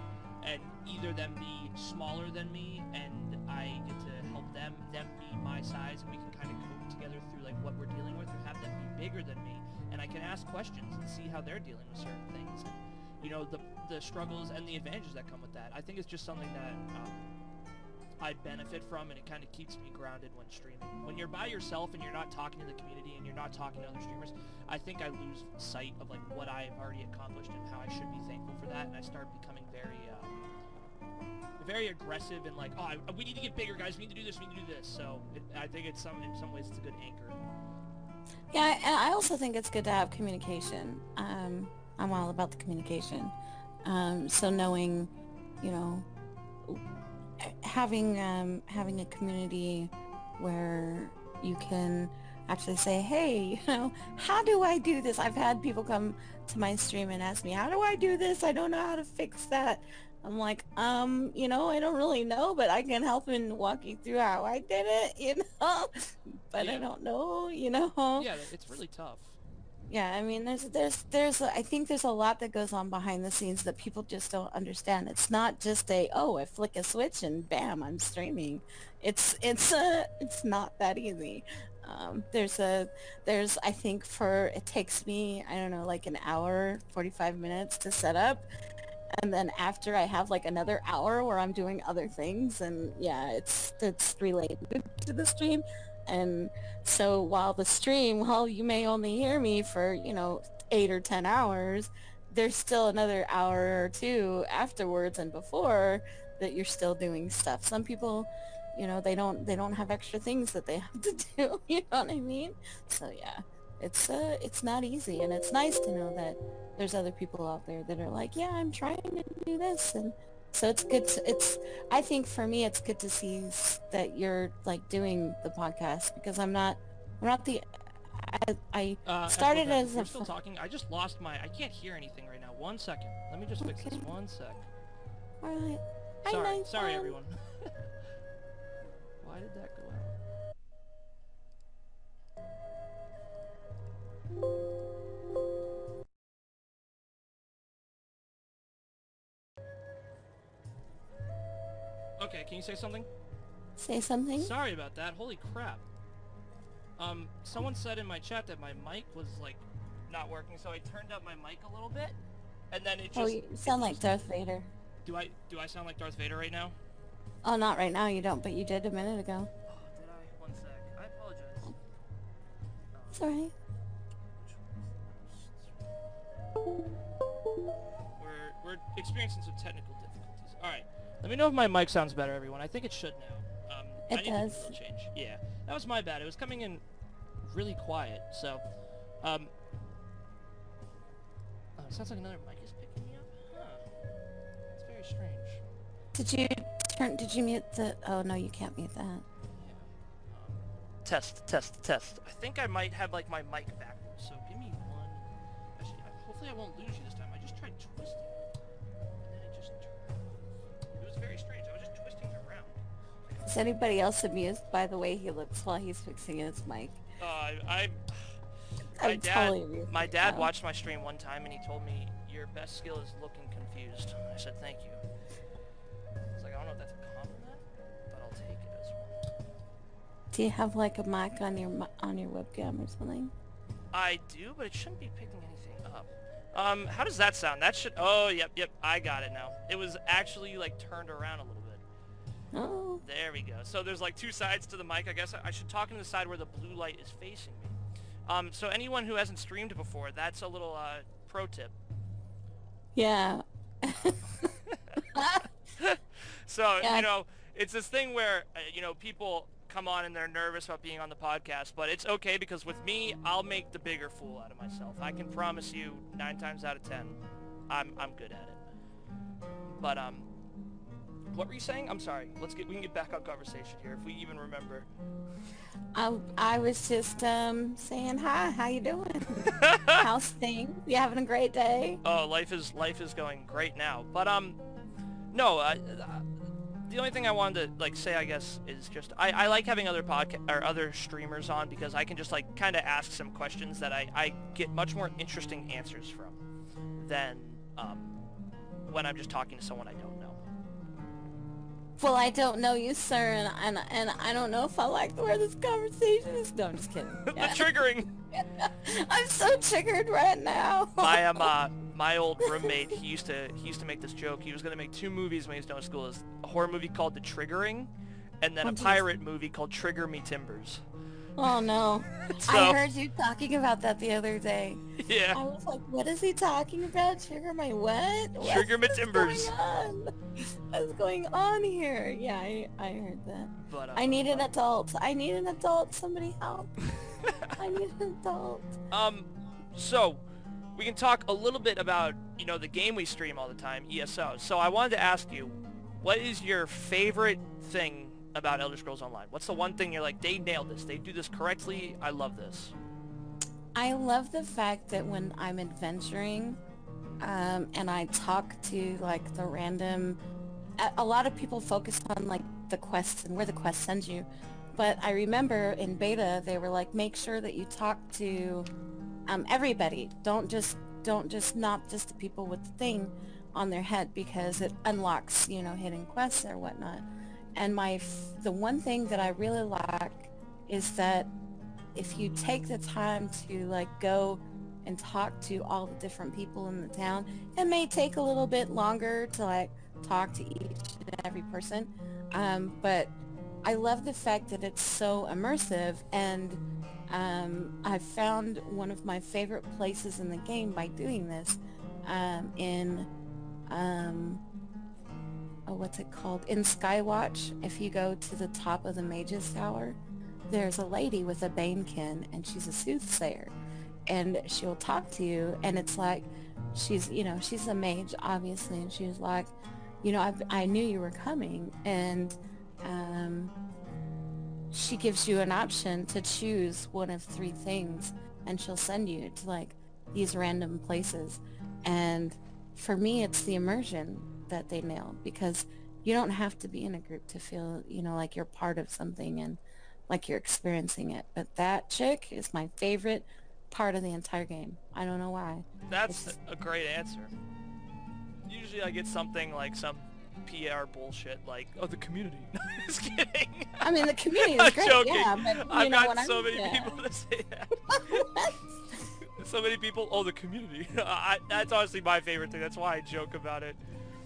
and either them be smaller than me and I get to help them, them be my size, and we can kind of cope together through like what we're dealing with, or have them be bigger than me, and I can ask questions and see how they're dealing with certain things, and you know the the struggles and the advantages that come with that. I think it's just something that um, I benefit from, and it kind of keeps me grounded when streaming. When you're by yourself and you're not talking to the community and you're not talking to other streamers, I think I lose sight of like what I have already accomplished and how I should be thankful for that, and I start becoming very aggressive and like, oh, we need to get bigger, guys. We need to do this. We need to do this. So it, I think it's some in some ways it's a good anchor.
Yeah, and I also think it's good to have communication. Um, I'm all about the communication. Um, so knowing, you know, having um, having a community where you can actually say, hey, you know, how do I do this? I've had people come to my stream and ask me, how do I do this? I don't know how to fix that. I'm like, um, you know, I don't really know, but I can help and walk you through how I did it, you know. but yeah. I don't know, you know.
Yeah, it's really tough.
Yeah, I mean, there's, there's, there's, I think there's a lot that goes on behind the scenes that people just don't understand. It's not just a, oh, I flick a switch and bam, I'm streaming. It's, it's, uh, it's not that easy. Um, there's a, there's, I think for, it takes me, I don't know, like an hour, 45 minutes to set up and then after I have like another hour where I'm doing other things and yeah it's it's related to the stream. And so while the stream while you may only hear me for you know eight or ten hours there's still another hour or two afterwards and before that you're still doing stuff. Some people you know they don't they don't have extra things that they have to do you know what I mean? So yeah it's uh it's not easy and it's nice to know that there's other people out there that are like yeah i'm trying to do this. And so it's good to, it's i think for me it's good to see that you're like doing the podcast because i'm not i'm not the i, I uh, started as
we're still talking. I just lost my i can't hear anything right now. One second. Let me just fix this. One sec.
All right.
Sorry. sorry everyone. Why did that Okay, can you say something?
Say something?
Sorry about that. Holy crap. Um, someone said in my chat that my mic was, like, not working, so I turned up my mic a little bit, and then it oh,
just... Oh, you sound like Darth Vader.
Do I, do I sound like Darth Vader right now?
Oh, not right now, you don't, but you did a minute ago.
Oh, did I? One sec. I apologize.
It's alright.
We're, we're experiencing some technical difficulties. Alright. Let me know if my mic sounds better, everyone. I think it should now. Um,
it does.
Change. Yeah, that was my bad. It was coming in really quiet, so... Um, oh, it sounds like another mic is picking me up. Huh. It's very strange.
Did you turn? Did you mute the? Oh no, you can't mute that. Yeah.
Um, test, test, test. I think I might have like my mic backwards. So give me one. Actually, hopefully I won't lose you this time. I just tried twisting.
Anybody else amused by the way he looks while he's fixing his mic?
Uh, I, my I'm dad, totally my dad now. watched my stream one time and he told me your best skill is looking confused. I said thank you. It's like I don't know if that's a compliment, but I'll take it as one.
Do you have like a mic on your on your webcam or something?
I do, but it shouldn't be picking anything up. Um, how does that sound? That should. Oh, yep, yep. I got it now. It was actually like turned around a little bit.
Oh.
There we go. So there's like two sides to the mic. I guess I should talk into the side where the blue light is facing me. Um, so anyone who hasn't streamed before, that's a little uh, pro tip.
Yeah.
so, yeah. you know, it's this thing where, uh, you know, people come on and they're nervous about being on the podcast, but it's okay because with me, I'll make the bigger fool out of myself. I can promise you, nine times out of ten, I'm, I'm good at it. But, um, what were you saying? I'm sorry. Let's get we can get back on conversation here if we even remember.
I, I was just um saying hi. How you doing? How's things? You having a great day?
Oh, life is life is going great now. But um, no. Uh, the only thing I wanted to like say, I guess, is just I, I like having other podcast or other streamers on because I can just like kind of ask some questions that I, I get much more interesting answers from than um, when I'm just talking to someone I don't know.
Well, I don't know you, sir, and and, and I don't know if I like where this conversation is. No, I'm just kidding.
the triggering.
I'm so triggered right now.
my um, uh, my old roommate, he used to he used to make this joke. He was gonna make two movies when he was done with school. Is a horror movie called The Triggering, and then
Oh,
a
geez.
pirate movie called Trigger Me Timbers.
Oh no.
So
I heard you talking about that the other day.
Yeah.
I was like, what is he talking about? Trigger my what? What-
Trigger my
what's
timbers.
Going on? What's going on here? Yeah, I, I heard that.
but uh,
I need an adult. I need an adult. Somebody help. I need an adult.
Um, so we can talk a little bit about you know the game we stream all the time, ESO. So I wanted to ask you, what is your favorite thing about Elder Scrolls Online? What's the one thing you're like, they nailed this, they do this correctly, I love this.
I love the fact that when I'm adventuring um, and I talk to like the random, a, lot of people focus on like the quests and where the quest sends you. But I remember in beta, they were like, make sure that you talk to um, everybody. Don't just, don't just, not just the people with the thing on their head because it unlocks, you know, hidden quests or whatnot. And my, the one thing that I really like is that if you take the time to like go and talk to all the different people in the town, it may take a little bit longer to like talk to each and every person. Um, but I love the fact that it's so immersive and um, I've found one of my favorite places in the game by doing this um, in um, oh, what's it called? In Skywatch, if you go to the top of the Mage's Tower, there's a lady with a banekin and she's a soothsayer. And she'll talk to you and it's like she's you know she's a mage obviously and she was like you know I, I knew you were coming and um, she gives you an option to choose one of three things and she'll send you to like these random places. And for me it's the immersion that they nailed because you don't have to be in a group to feel you know like you're part of something and like you're experiencing it. But that chick is my favorite part of the entire game. I don't know why.
That's a great answer. Usually I get something like some PR bullshit like, oh, the community. Just kidding.
I mean, the community is
I'm
great,
joking.
yeah, but you
I've
know
got so many
Yeah.
people to say that. so many people, oh, the community. I, that's honestly my favorite thing. That's why I joke about it.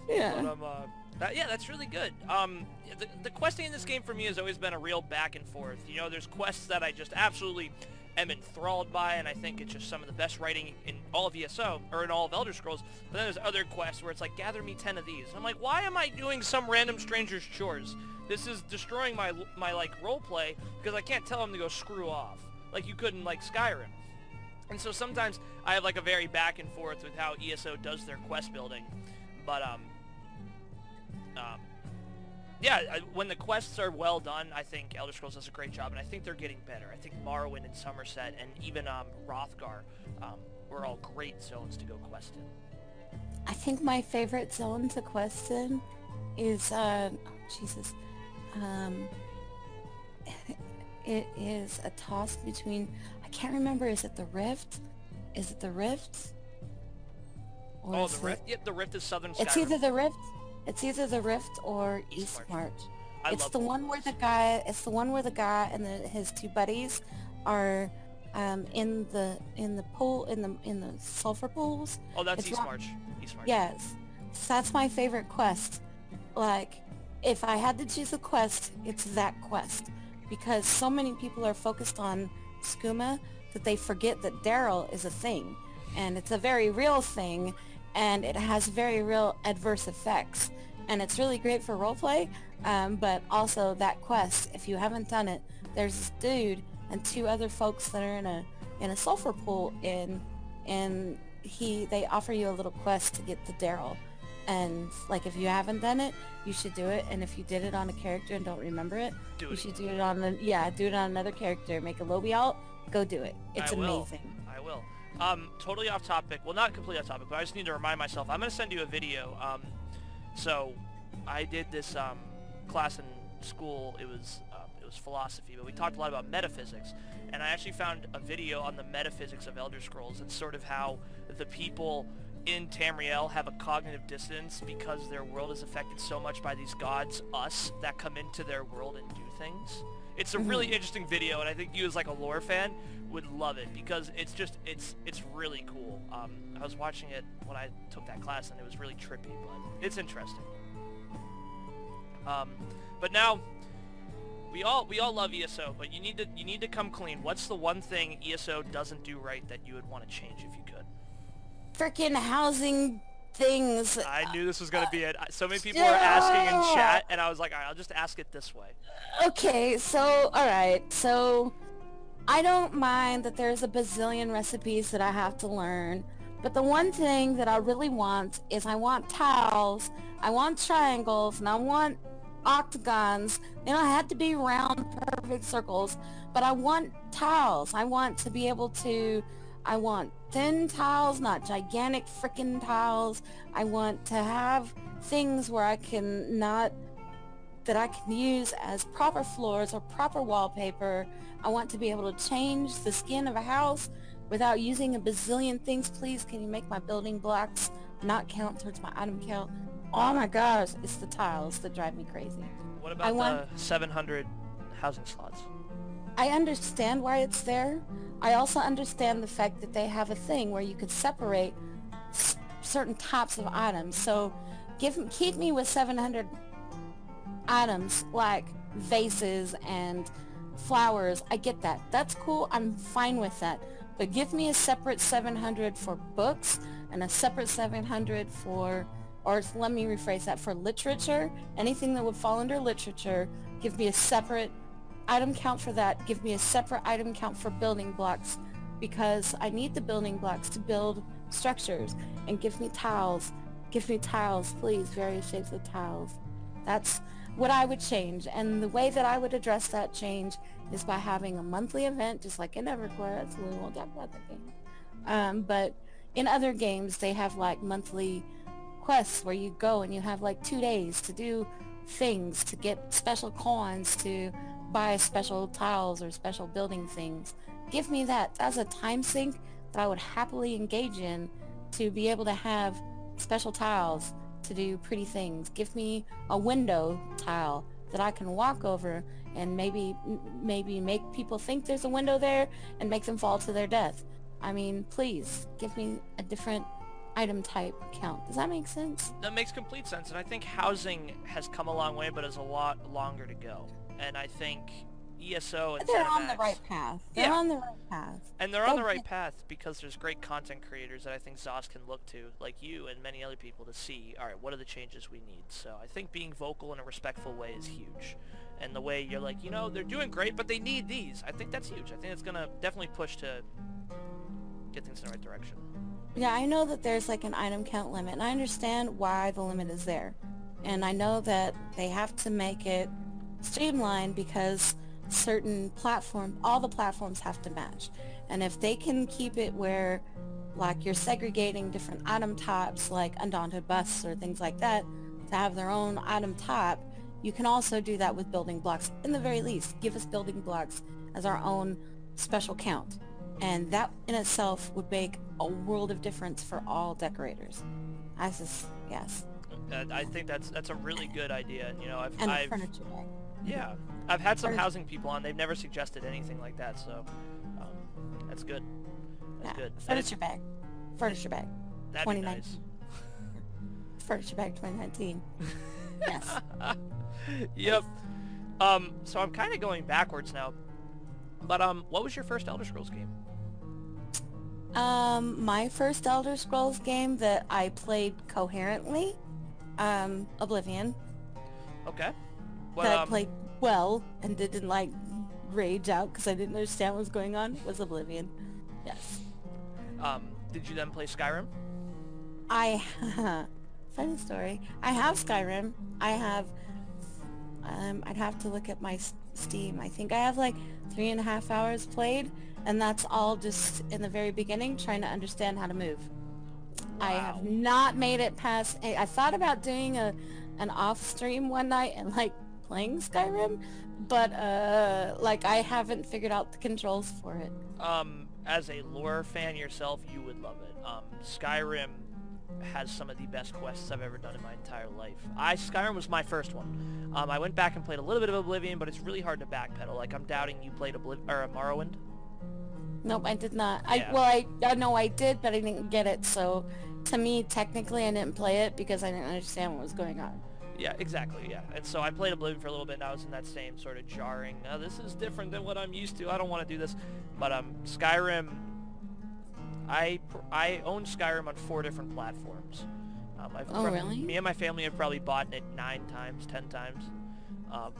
But
yeah.
um, uh, that, yeah, that's really good. Um, the, the questing in this game for me has always been a real back and forth. You know, there's quests that I just absolutely am enthralled by, and I think it's just some of the best writing in all of ESO or in all of Elder Scrolls. But then there's other quests where it's like, gather me ten of these. I'm like, why am I doing some random stranger's chores? This is destroying my my like role play because I can't tell him to go screw off like you could in like Skyrim. And so sometimes I have like a very back and forth with how ESO does their quest building. But um, um, yeah, when the quests are well done, I think Elder Scrolls does a great job, and I think they're getting better. I think Morrowind and Somerset and even um, Wrothgar um, were all great zones to go quest in.
I think my favorite zone to quest in is, uh, oh, Jesus. Um, it is a toss between, I can't remember, is it the Rift? Is it the Rift? Or
Oh, the
it-
Rift. Yep, the Rift is Southern
It's either the Rift, it's either the Rift or
Eastmarch.
It's the one where the guy, it's the one where the guy and the, his two buddies are um, in the in the pool in the in the sulfur pools.
Oh, that's
it's
Eastmarch. East March.
Yes, so that's my favorite quest. Like, if I had to choose a quest, it's that quest because so many people are focused on skooma that they forget that Daryl is a thing, and it's a very real thing, and it has very real adverse effects, and it's really great for roleplay. Um, but also that quest, if you haven't done it, there's this dude and two other folks that are in a in a sulfur pool in and he they offer you a little quest to get the Daryl And like if you haven't done it, you should do it. And if you did it on a character and don't remember it,
Do
you
it
should do it on the yeah, do it on another character. Make a lobby alt, go do it. It's
I will.
amazing.
I will. Um, totally off topic. Well, not completely off topic, but I just need to remind myself. I'm going to send you a video. Um, so I did this um, class in school. It was uh, it was philosophy, but we talked a lot about metaphysics. And I actually found a video on the metaphysics of Elder Scrolls and sort of how the people in Tamriel have a cognitive dissonance because their world is affected so much by these gods, us, that come into their world and do things. It's a really interesting video, and I think you as like a lore fan would love it because it's just it's it's really cool. Um, I was watching it when I took that class, and it was really trippy, but it's interesting. Um, but now we all we all love ESO, but you need to you need to come clean. What's the one thing ESO doesn't do right that you would want to change if you could?
Freaking housing things.
I knew this was going to be it. So many people were asking in chat, and I was like, all right, I'll just ask it this way.
Okay, so alright, so I don't mind that there's a bazillion recipes that I have to learn, but the one thing that I really want is I want tiles, I want triangles, and I want octagons. They don't have to be round, perfect circles, but I want tiles. I want to be able to, I want thin tiles, not gigantic freaking tiles. I want to have things where I can not that I can use as proper floors or proper wallpaper. I want to be able to change the skin of a house without using a bazillion things. Please, can you make my building blocks not count towards my item count? Oh my gosh, it's the tiles that drive me crazy.
What about
I
about
want-
the 700 housing slots?
I understand why it's there. I also understand the fact that they have a thing where you could separate s- certain types of items. So give keep me with 700 items like vases and flowers. I get that. That's cool. I'm fine with that. But give me a separate 700 for books and a separate 700 for or let me rephrase that for literature. Anything that would fall under literature, give me a separate item count for that. Give me a separate item count for building blocks because I need the building blocks to build structures and give me tiles. Give me tiles, please, various shapes of tiles. That's what I would change. And the way that I would address that change is by having a monthly event, just like in EverQuest. We won't talk about that game. Um, but in other games, they have like monthly quests where you go and you have like two days to do things, to get special coins, to buy special tiles or special building things. Give me that as a time sink that I would happily engage in to be able to have special tiles to do pretty things. Give me a window tile that I can walk over and maybe maybe make people think there's a window there and make them fall to their death. I mean, please give me a different item type count. Does that make sense?
That makes complete sense, and I think housing has come a long way, but is a lot longer to go. And I think ESO and
They're on the right path. They're
Yeah.
on the right path.
And they're on the right path because there's great content creators that I think ZOS can look to, like you and many other people, to see, all right, what are the changes we need? So I think being vocal in a respectful way is huge. And the way you're like, you know, they're doing great, but they need these. I think that's huge. I think it's going to definitely push to get things in the right direction.
Yeah, I know that there's like an item count limit, and I understand why the limit is there. And I know that they have to make it streamlined because certain platform, all the platforms have to match. And if they can keep it where like you're segregating different item types like undaunted busts or things like that to have their own item type, you can also do that with building blocks. In the very least, give us building blocks as our own special count. And that in itself would make a world of difference for all decorators. I just, yes.
I think that's that's a really good idea. You know, I've,
And
I've
furniture.
Yeah, I've had some housing people on. They've never suggested anything like that, so um, that's good. That's
Yeah.
good.
Furniture bag. Furniture bag.
That'd be
2019.
nice.
Furniture bag 2019. yes.
yep. Um, so I'm kind of going backwards now. But um, what was your first Elder Scrolls game?
Um, my first Elder Scrolls game that I played coherently, um, Oblivion.
Okay.
That
What
I
um,
played well and didn't like rage out because I didn't understand what was going on was Oblivion. Yes.
um, did you then play Skyrim?
I funny story. I have Skyrim. I have, um, I'd have to look at my Steam. I think I have like three and a half hours played, and that's all just in the very beginning trying to understand how to move.
Wow.
I have not made it past. I I thought about doing a an off stream one night and like playing Skyrim, but uh, like I haven't figured out the controls for it.
Um, as a lore fan yourself, you would love it. Um, Skyrim has some of the best quests I've ever done in my entire life. I Skyrim was my first one. Um, I went back and played a little bit of Oblivion, but it's really hard to backpedal. Like I'm doubting you played Obliv- or uh, Morrowind.
Nope, I did not. I well, I I know I did, but I didn't get it. So to me, technically, I didn't play it because I didn't understand what was going on.
Yeah, exactly. Yeah, and so I played Oblivion for a little bit, and I was in that same sort of jarring. Uh, this is different than what I'm used to. I don't want to do this. But um, Skyrim. I I own Skyrim on four different platforms. Um, I've
Oh, really?
Me and my family have probably bought it nine times, ten times, um,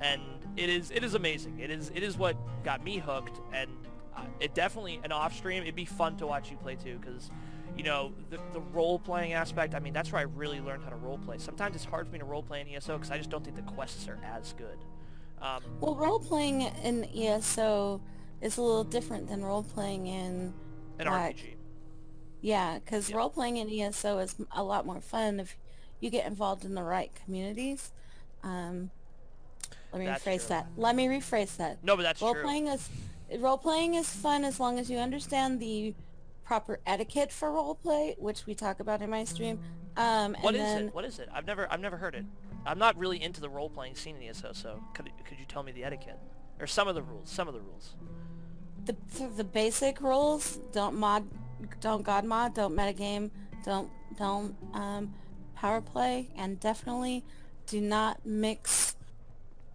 and it is it is amazing. It is it is what got me hooked, and uh, it definitely an off stream. It'd be fun to watch you play too, because you know the the role playing aspect. I mean, that's where I really learned how to role play. Sometimes it's hard for me to role play in ESO because I just don't think the quests are as good. Um,
Well, role playing in ESO is a little different than role playing in
an
Right.
RPG.
yeah, because
Yeah.
role playing in ESO is a lot more fun if you get involved in the right communities. Um, let me
That's
rephrase
true.
that. Let me rephrase that.
No, but that's
role
true.
playing is role playing is fun as long as you understand the proper etiquette for role play, which we talk about in my stream. Um,
What is
then
it? What is it? I've never I've never heard it. I'm not really into the role playing scene in ESO, so could could you tell me the etiquette or some of the rules? Some of the rules.
the the basic rules don't mod don't god mod don't metagame don't don't um power play and definitely do not mix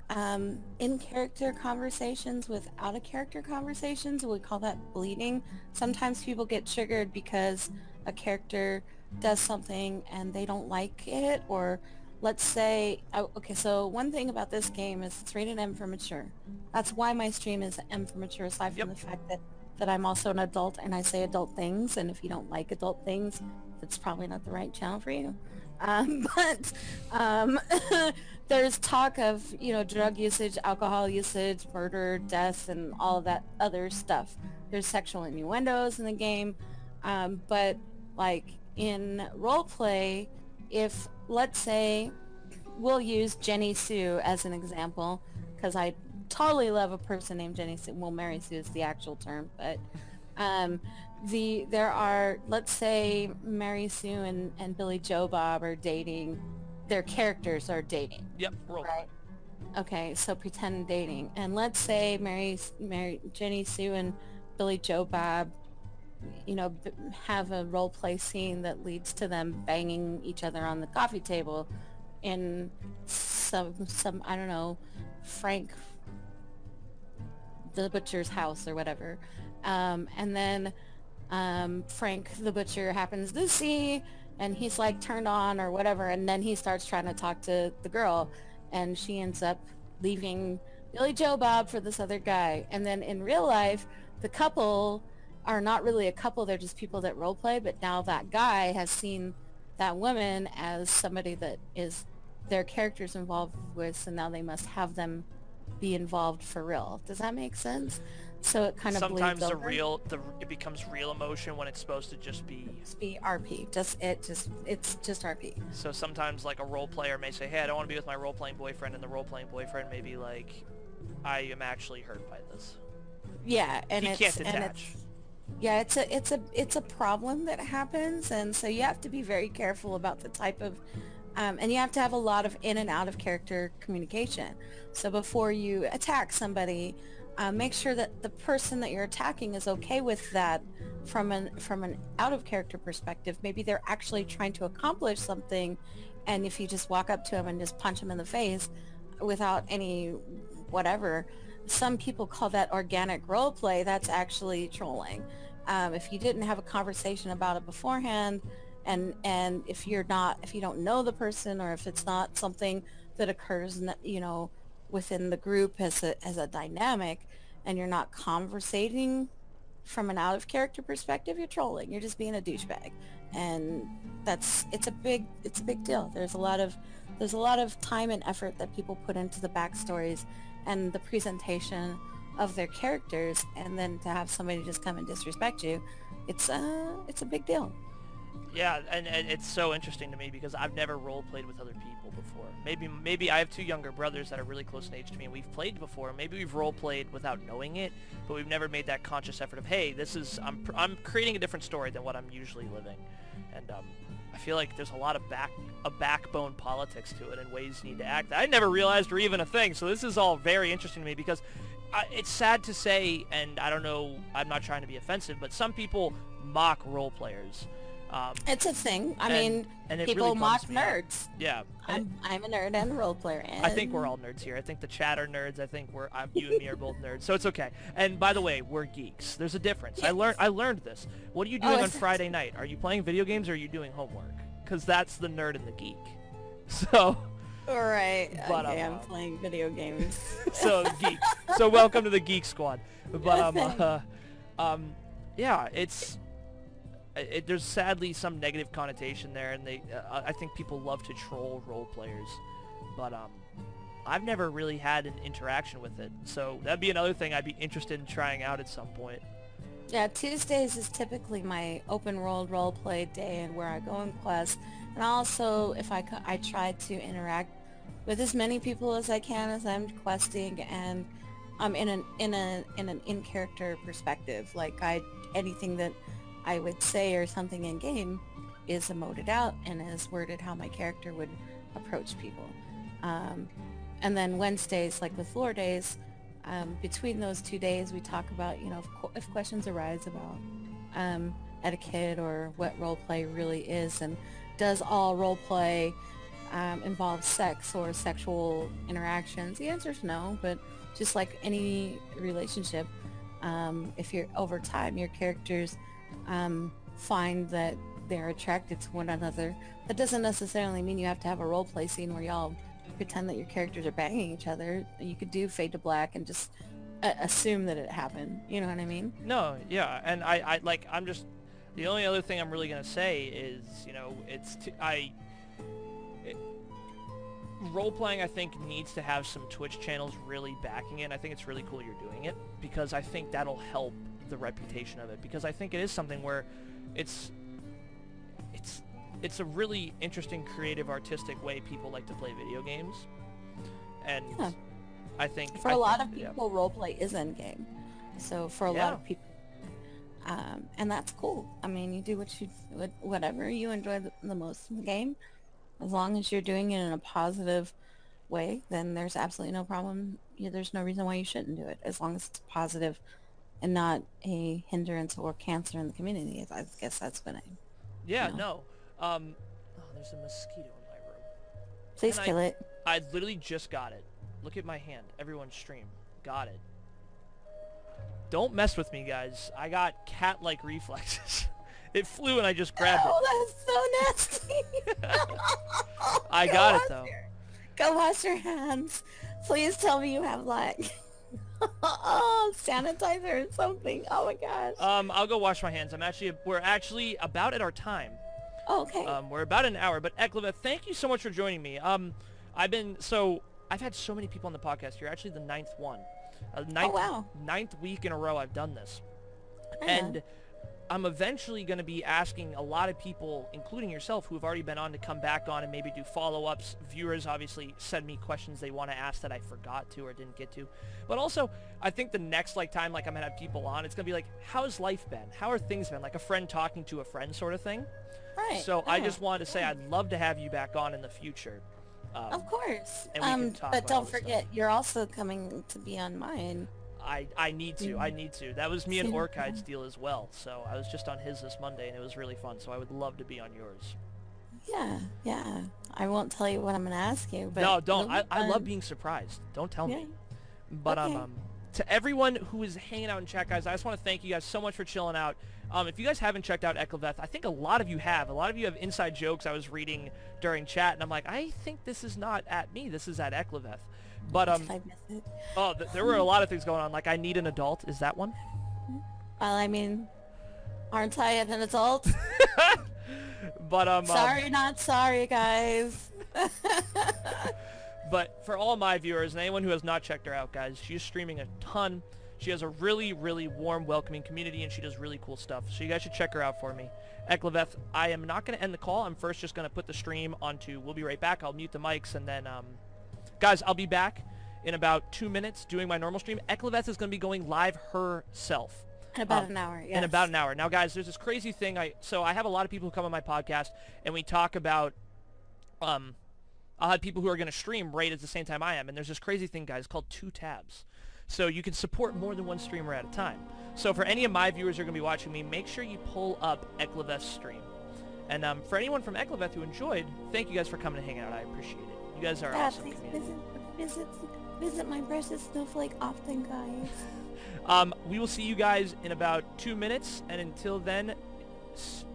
um in character conversations with out of character conversations we call that bleeding sometimes people get triggered because a character does something and they don't like it or let's say oh, okay so one thing about this game is it's rated m for mature that's why my stream is M for mature, aside from
Yep.
the fact that, that I'm also an adult and I say adult things. And if you don't like adult things, it's probably not the right channel for you. Um, but um, there's talk of, you know, drug usage, alcohol usage, murder, death, and all that other stuff. There's sexual innuendos in the game. Um, but like in role play, if let's say we'll use Jenny Sue as an example because I totally love a person named Jenny Sue. Well, Mary Sue is the actual term, but um, the there are let's say Mary Sue and, and Billy Joe Bob are dating. Their characters are dating.
Yep, role
Right. Okay, so pretend dating, and let's say Mary, Mary, Jenny Sue, and Billy Joe Bob, you know, b- have a role play scene that leads to them banging each other on the coffee table, in some some I don't know, Frank, the butcher's house or whatever, um, and then um, Frank the butcher happens to see, and he's like turned on or whatever, and then he starts trying to talk to the girl, and she ends up leaving Billy Joe Bob for this other guy, and then in real life, the couple are not really a couple; they're just people that role play. But now that guy has seen that woman as somebody that is their characters involved with, so now they must have them be involved for real. Does that make sense? So it kind of
Sometimes the real the it becomes real emotion when it's supposed to just be.
Just be RP. Just it. Just it's just RP.
So sometimes like a role player may say, "Hey, I don't want to be with my role playing boyfriend," and the role playing boyfriend may be like, "I am actually hurt by this."
Yeah, and
he
it's
can't
and it's yeah, it's a it's a it's a problem that happens, and so you have to be very careful about the type of, um, and you have to have a lot of in and out of character communication. So before you attack somebody, uh, make sure that the person that you're attacking is okay with that from an from an out of character perspective. Maybe they're actually trying to accomplish something, and if you just walk up to them and just punch them in the face without any whatever, some people call that organic role play. That's actually trolling. Um, if you didn't have a conversation about it beforehand, and and if you're not, if you don't know the person, or if it's not something that occurs, you know, within the group as a as a dynamic, and you're not conversating from an out of character perspective, you're trolling. You're just being a douchebag, and that's it's a big it's a big deal. There's a lot of there's a lot of time and effort that people put into the backstories and the presentation of their characters, and then to have somebody just come and disrespect you, it's a, it's a big deal.
Yeah, and, and it's so interesting to me because I've never role played with other people before. Maybe maybe I have two younger brothers that are really close in age to me, and we've played before. Maybe we've role played without knowing it, but we've never made that conscious effort of, hey, this is I'm I'm creating a different story than what I'm usually living, and um, I feel like there's a lot of back a backbone politics to it and ways you need to act. I never realized were even a thing. So this is all very interesting to me because I, it's sad to say, and I don't know, I'm not trying to be offensive, but some people mock role players. Um,
It's a thing. I
And-
mean,
and
people
really
mock nerds.
yeah,
I'm, I'm a nerd and a role player. And
I think we're all nerds here. I think the chat are nerds. I think we're I'm, you and me are both nerds, so it's okay. And by the way, we're geeks. There's a difference. I learned I learned this. What are you
Oh,
doing on? Friday night? Are you playing video games or are you doing homework? Because that's the nerd and the geek. So
All right.
But,
okay,
um,
I'm playing video games.
so geeks. So welcome to the geek squad. But um, uh, um, yeah, it's. It, there's sadly some negative connotation there, and they. Uh, I think people love to troll role players, but um, I've never really had an interaction with it. So that'd be another thing I'd be interested in trying out at some point.
Yeah, Tuesdays is typically my open world role play day and where I go in quest. And also, if I I try to interact with as many people as I can as I'm questing and I'm in an in a in an in character perspective. Like I anything that I would say or something in game is emoted out and is worded how my character would approach people. Um, and then Wednesdays, like with floor Days, um, between those two days, we talk about, you know, if, if questions arise about um, etiquette or what role play really is, and does all role play um, involve sex or sexual interactions? The answer is no, but just like any relationship, um, if you're over time, your characters um, find that they're attracted to one another. That doesn't necessarily mean you have to have a role play scene where y'all pretend that your characters are banging each other. You could do fade to black and just uh, assume that it happened. You know what I mean?
No, yeah, and I, I like I'm just the only other thing I'm really gonna say is you know it's t- I role playing I think needs to have some Twitch channels really backing it. I think it's really cool you're doing it because I think that'll help the reputation of it because I think it is something where it's it's it's a really interesting creative artistic way people like to play video games and
Yeah.
I think
For
I
a lot
think-
of people, role play is in game. So for a
Yeah.
lot of people, um, and that's cool. I mean, you do what you what- whatever you enjoy the, the most in the game, as long as you're doing it in a positive way, then there's absolutely no problem. Yeah, there's no reason why you shouldn't do it, as long as it's positive and not a hindrance or cancer in the community. I guess that's what I.
Yeah,
No.
no. Um, oh, there's a mosquito in my room.
Please
And I-
kill it.
I literally just got it. Look at my hand. Everyone stream. Got it. Don't mess with me, guys. I got cat-like reflexes. it flew and I just grabbed it.
Oh, that's so nasty.
I
Go
got it, though.
your- Go wash your hands. Please tell me you have oh, sanitizer or something. Oh my gosh.
Um, I'll go wash my hands. I'm actually, we're actually about at our time.
Oh, okay.
Um, we're about an hour, but Eclaveth, thank you so much for joining me. Um, I've been, so, I've had so many people on the podcast. You're actually the ninth one. Uh, ninth,
Oh, wow.
ninth week in a row I've done this. And I'm eventually going to be asking a lot of people, including yourself, who have already been on to come back on and maybe do follow-ups. Viewers obviously send me questions they want to ask that I forgot to or didn't get to. But also, I think the next like time like I'm going to have people on, it's going to be like, how's life been? How are things been? Like a friend talking to a friend sort of thing.
right.
So I
Oh,
just wanted to say I'd love to have you back on in the future. Um,
Of course.
and we can
Um,
talk
but don't forget, you're also coming to be on mine.
I, I need to. I need to. That was me and. Orchid's deal as well. So I was just on his this Monday, and it was really fun. So I would love to be on yours.
Yeah, yeah. I won't tell you what I'm gonna ask you, but
no, don't. I, I love being surprised. Don't tell
Yeah.
me. But um,
Okay.
um, to everyone who is hanging out in chat, guys, I just want to thank you guys so much for chilling out. Um, if you guys haven't checked out Eclaveth, I think a lot of you have. A lot of you have inside jokes I was reading during chat, and I'm like, I think this is not at me. This is at Eclaveth. But um,
I miss it?
oh, th- there were a lot of things going on. Like, I need an adult. Is that one?
Well, I mean, aren't I an adult?
but um, um,
sorry, not sorry, guys.
But for all my viewers and anyone who has not checked her out, guys, she's streaming a ton. She has a really, really warm, welcoming community, and she does really cool stuff. So you guys should check her out for me. Eclaveth, I am not going to end the call. I'm first just going to put the stream onto We'll Be Right Back. I'll mute the mics, and then, um, guys, I'll be back in about two minutes doing my normal stream. Eclaveth is going to be going live herself.
In about
Um,
an hour, yes.
in about an hour. Now, guys, there's this crazy thing. I so I have a lot of people who come on my podcast, and we talk about. Um, I'll have people who are going to stream right at the same time I am, and there's this crazy thing, guys, called two tabs. So you can support more than one streamer at a time. So for any of my viewers who are going to be watching me, make sure you pull up Eclaveth's stream. And um, for anyone from Eklaveth who enjoyed, thank you guys for coming and hanging out. I appreciate it. You guys are
Yeah,
awesome.
please visit, visit, visit my precious snowflake often, guys.
Um, we will see you guys in about two minutes, and until then,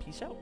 peace out.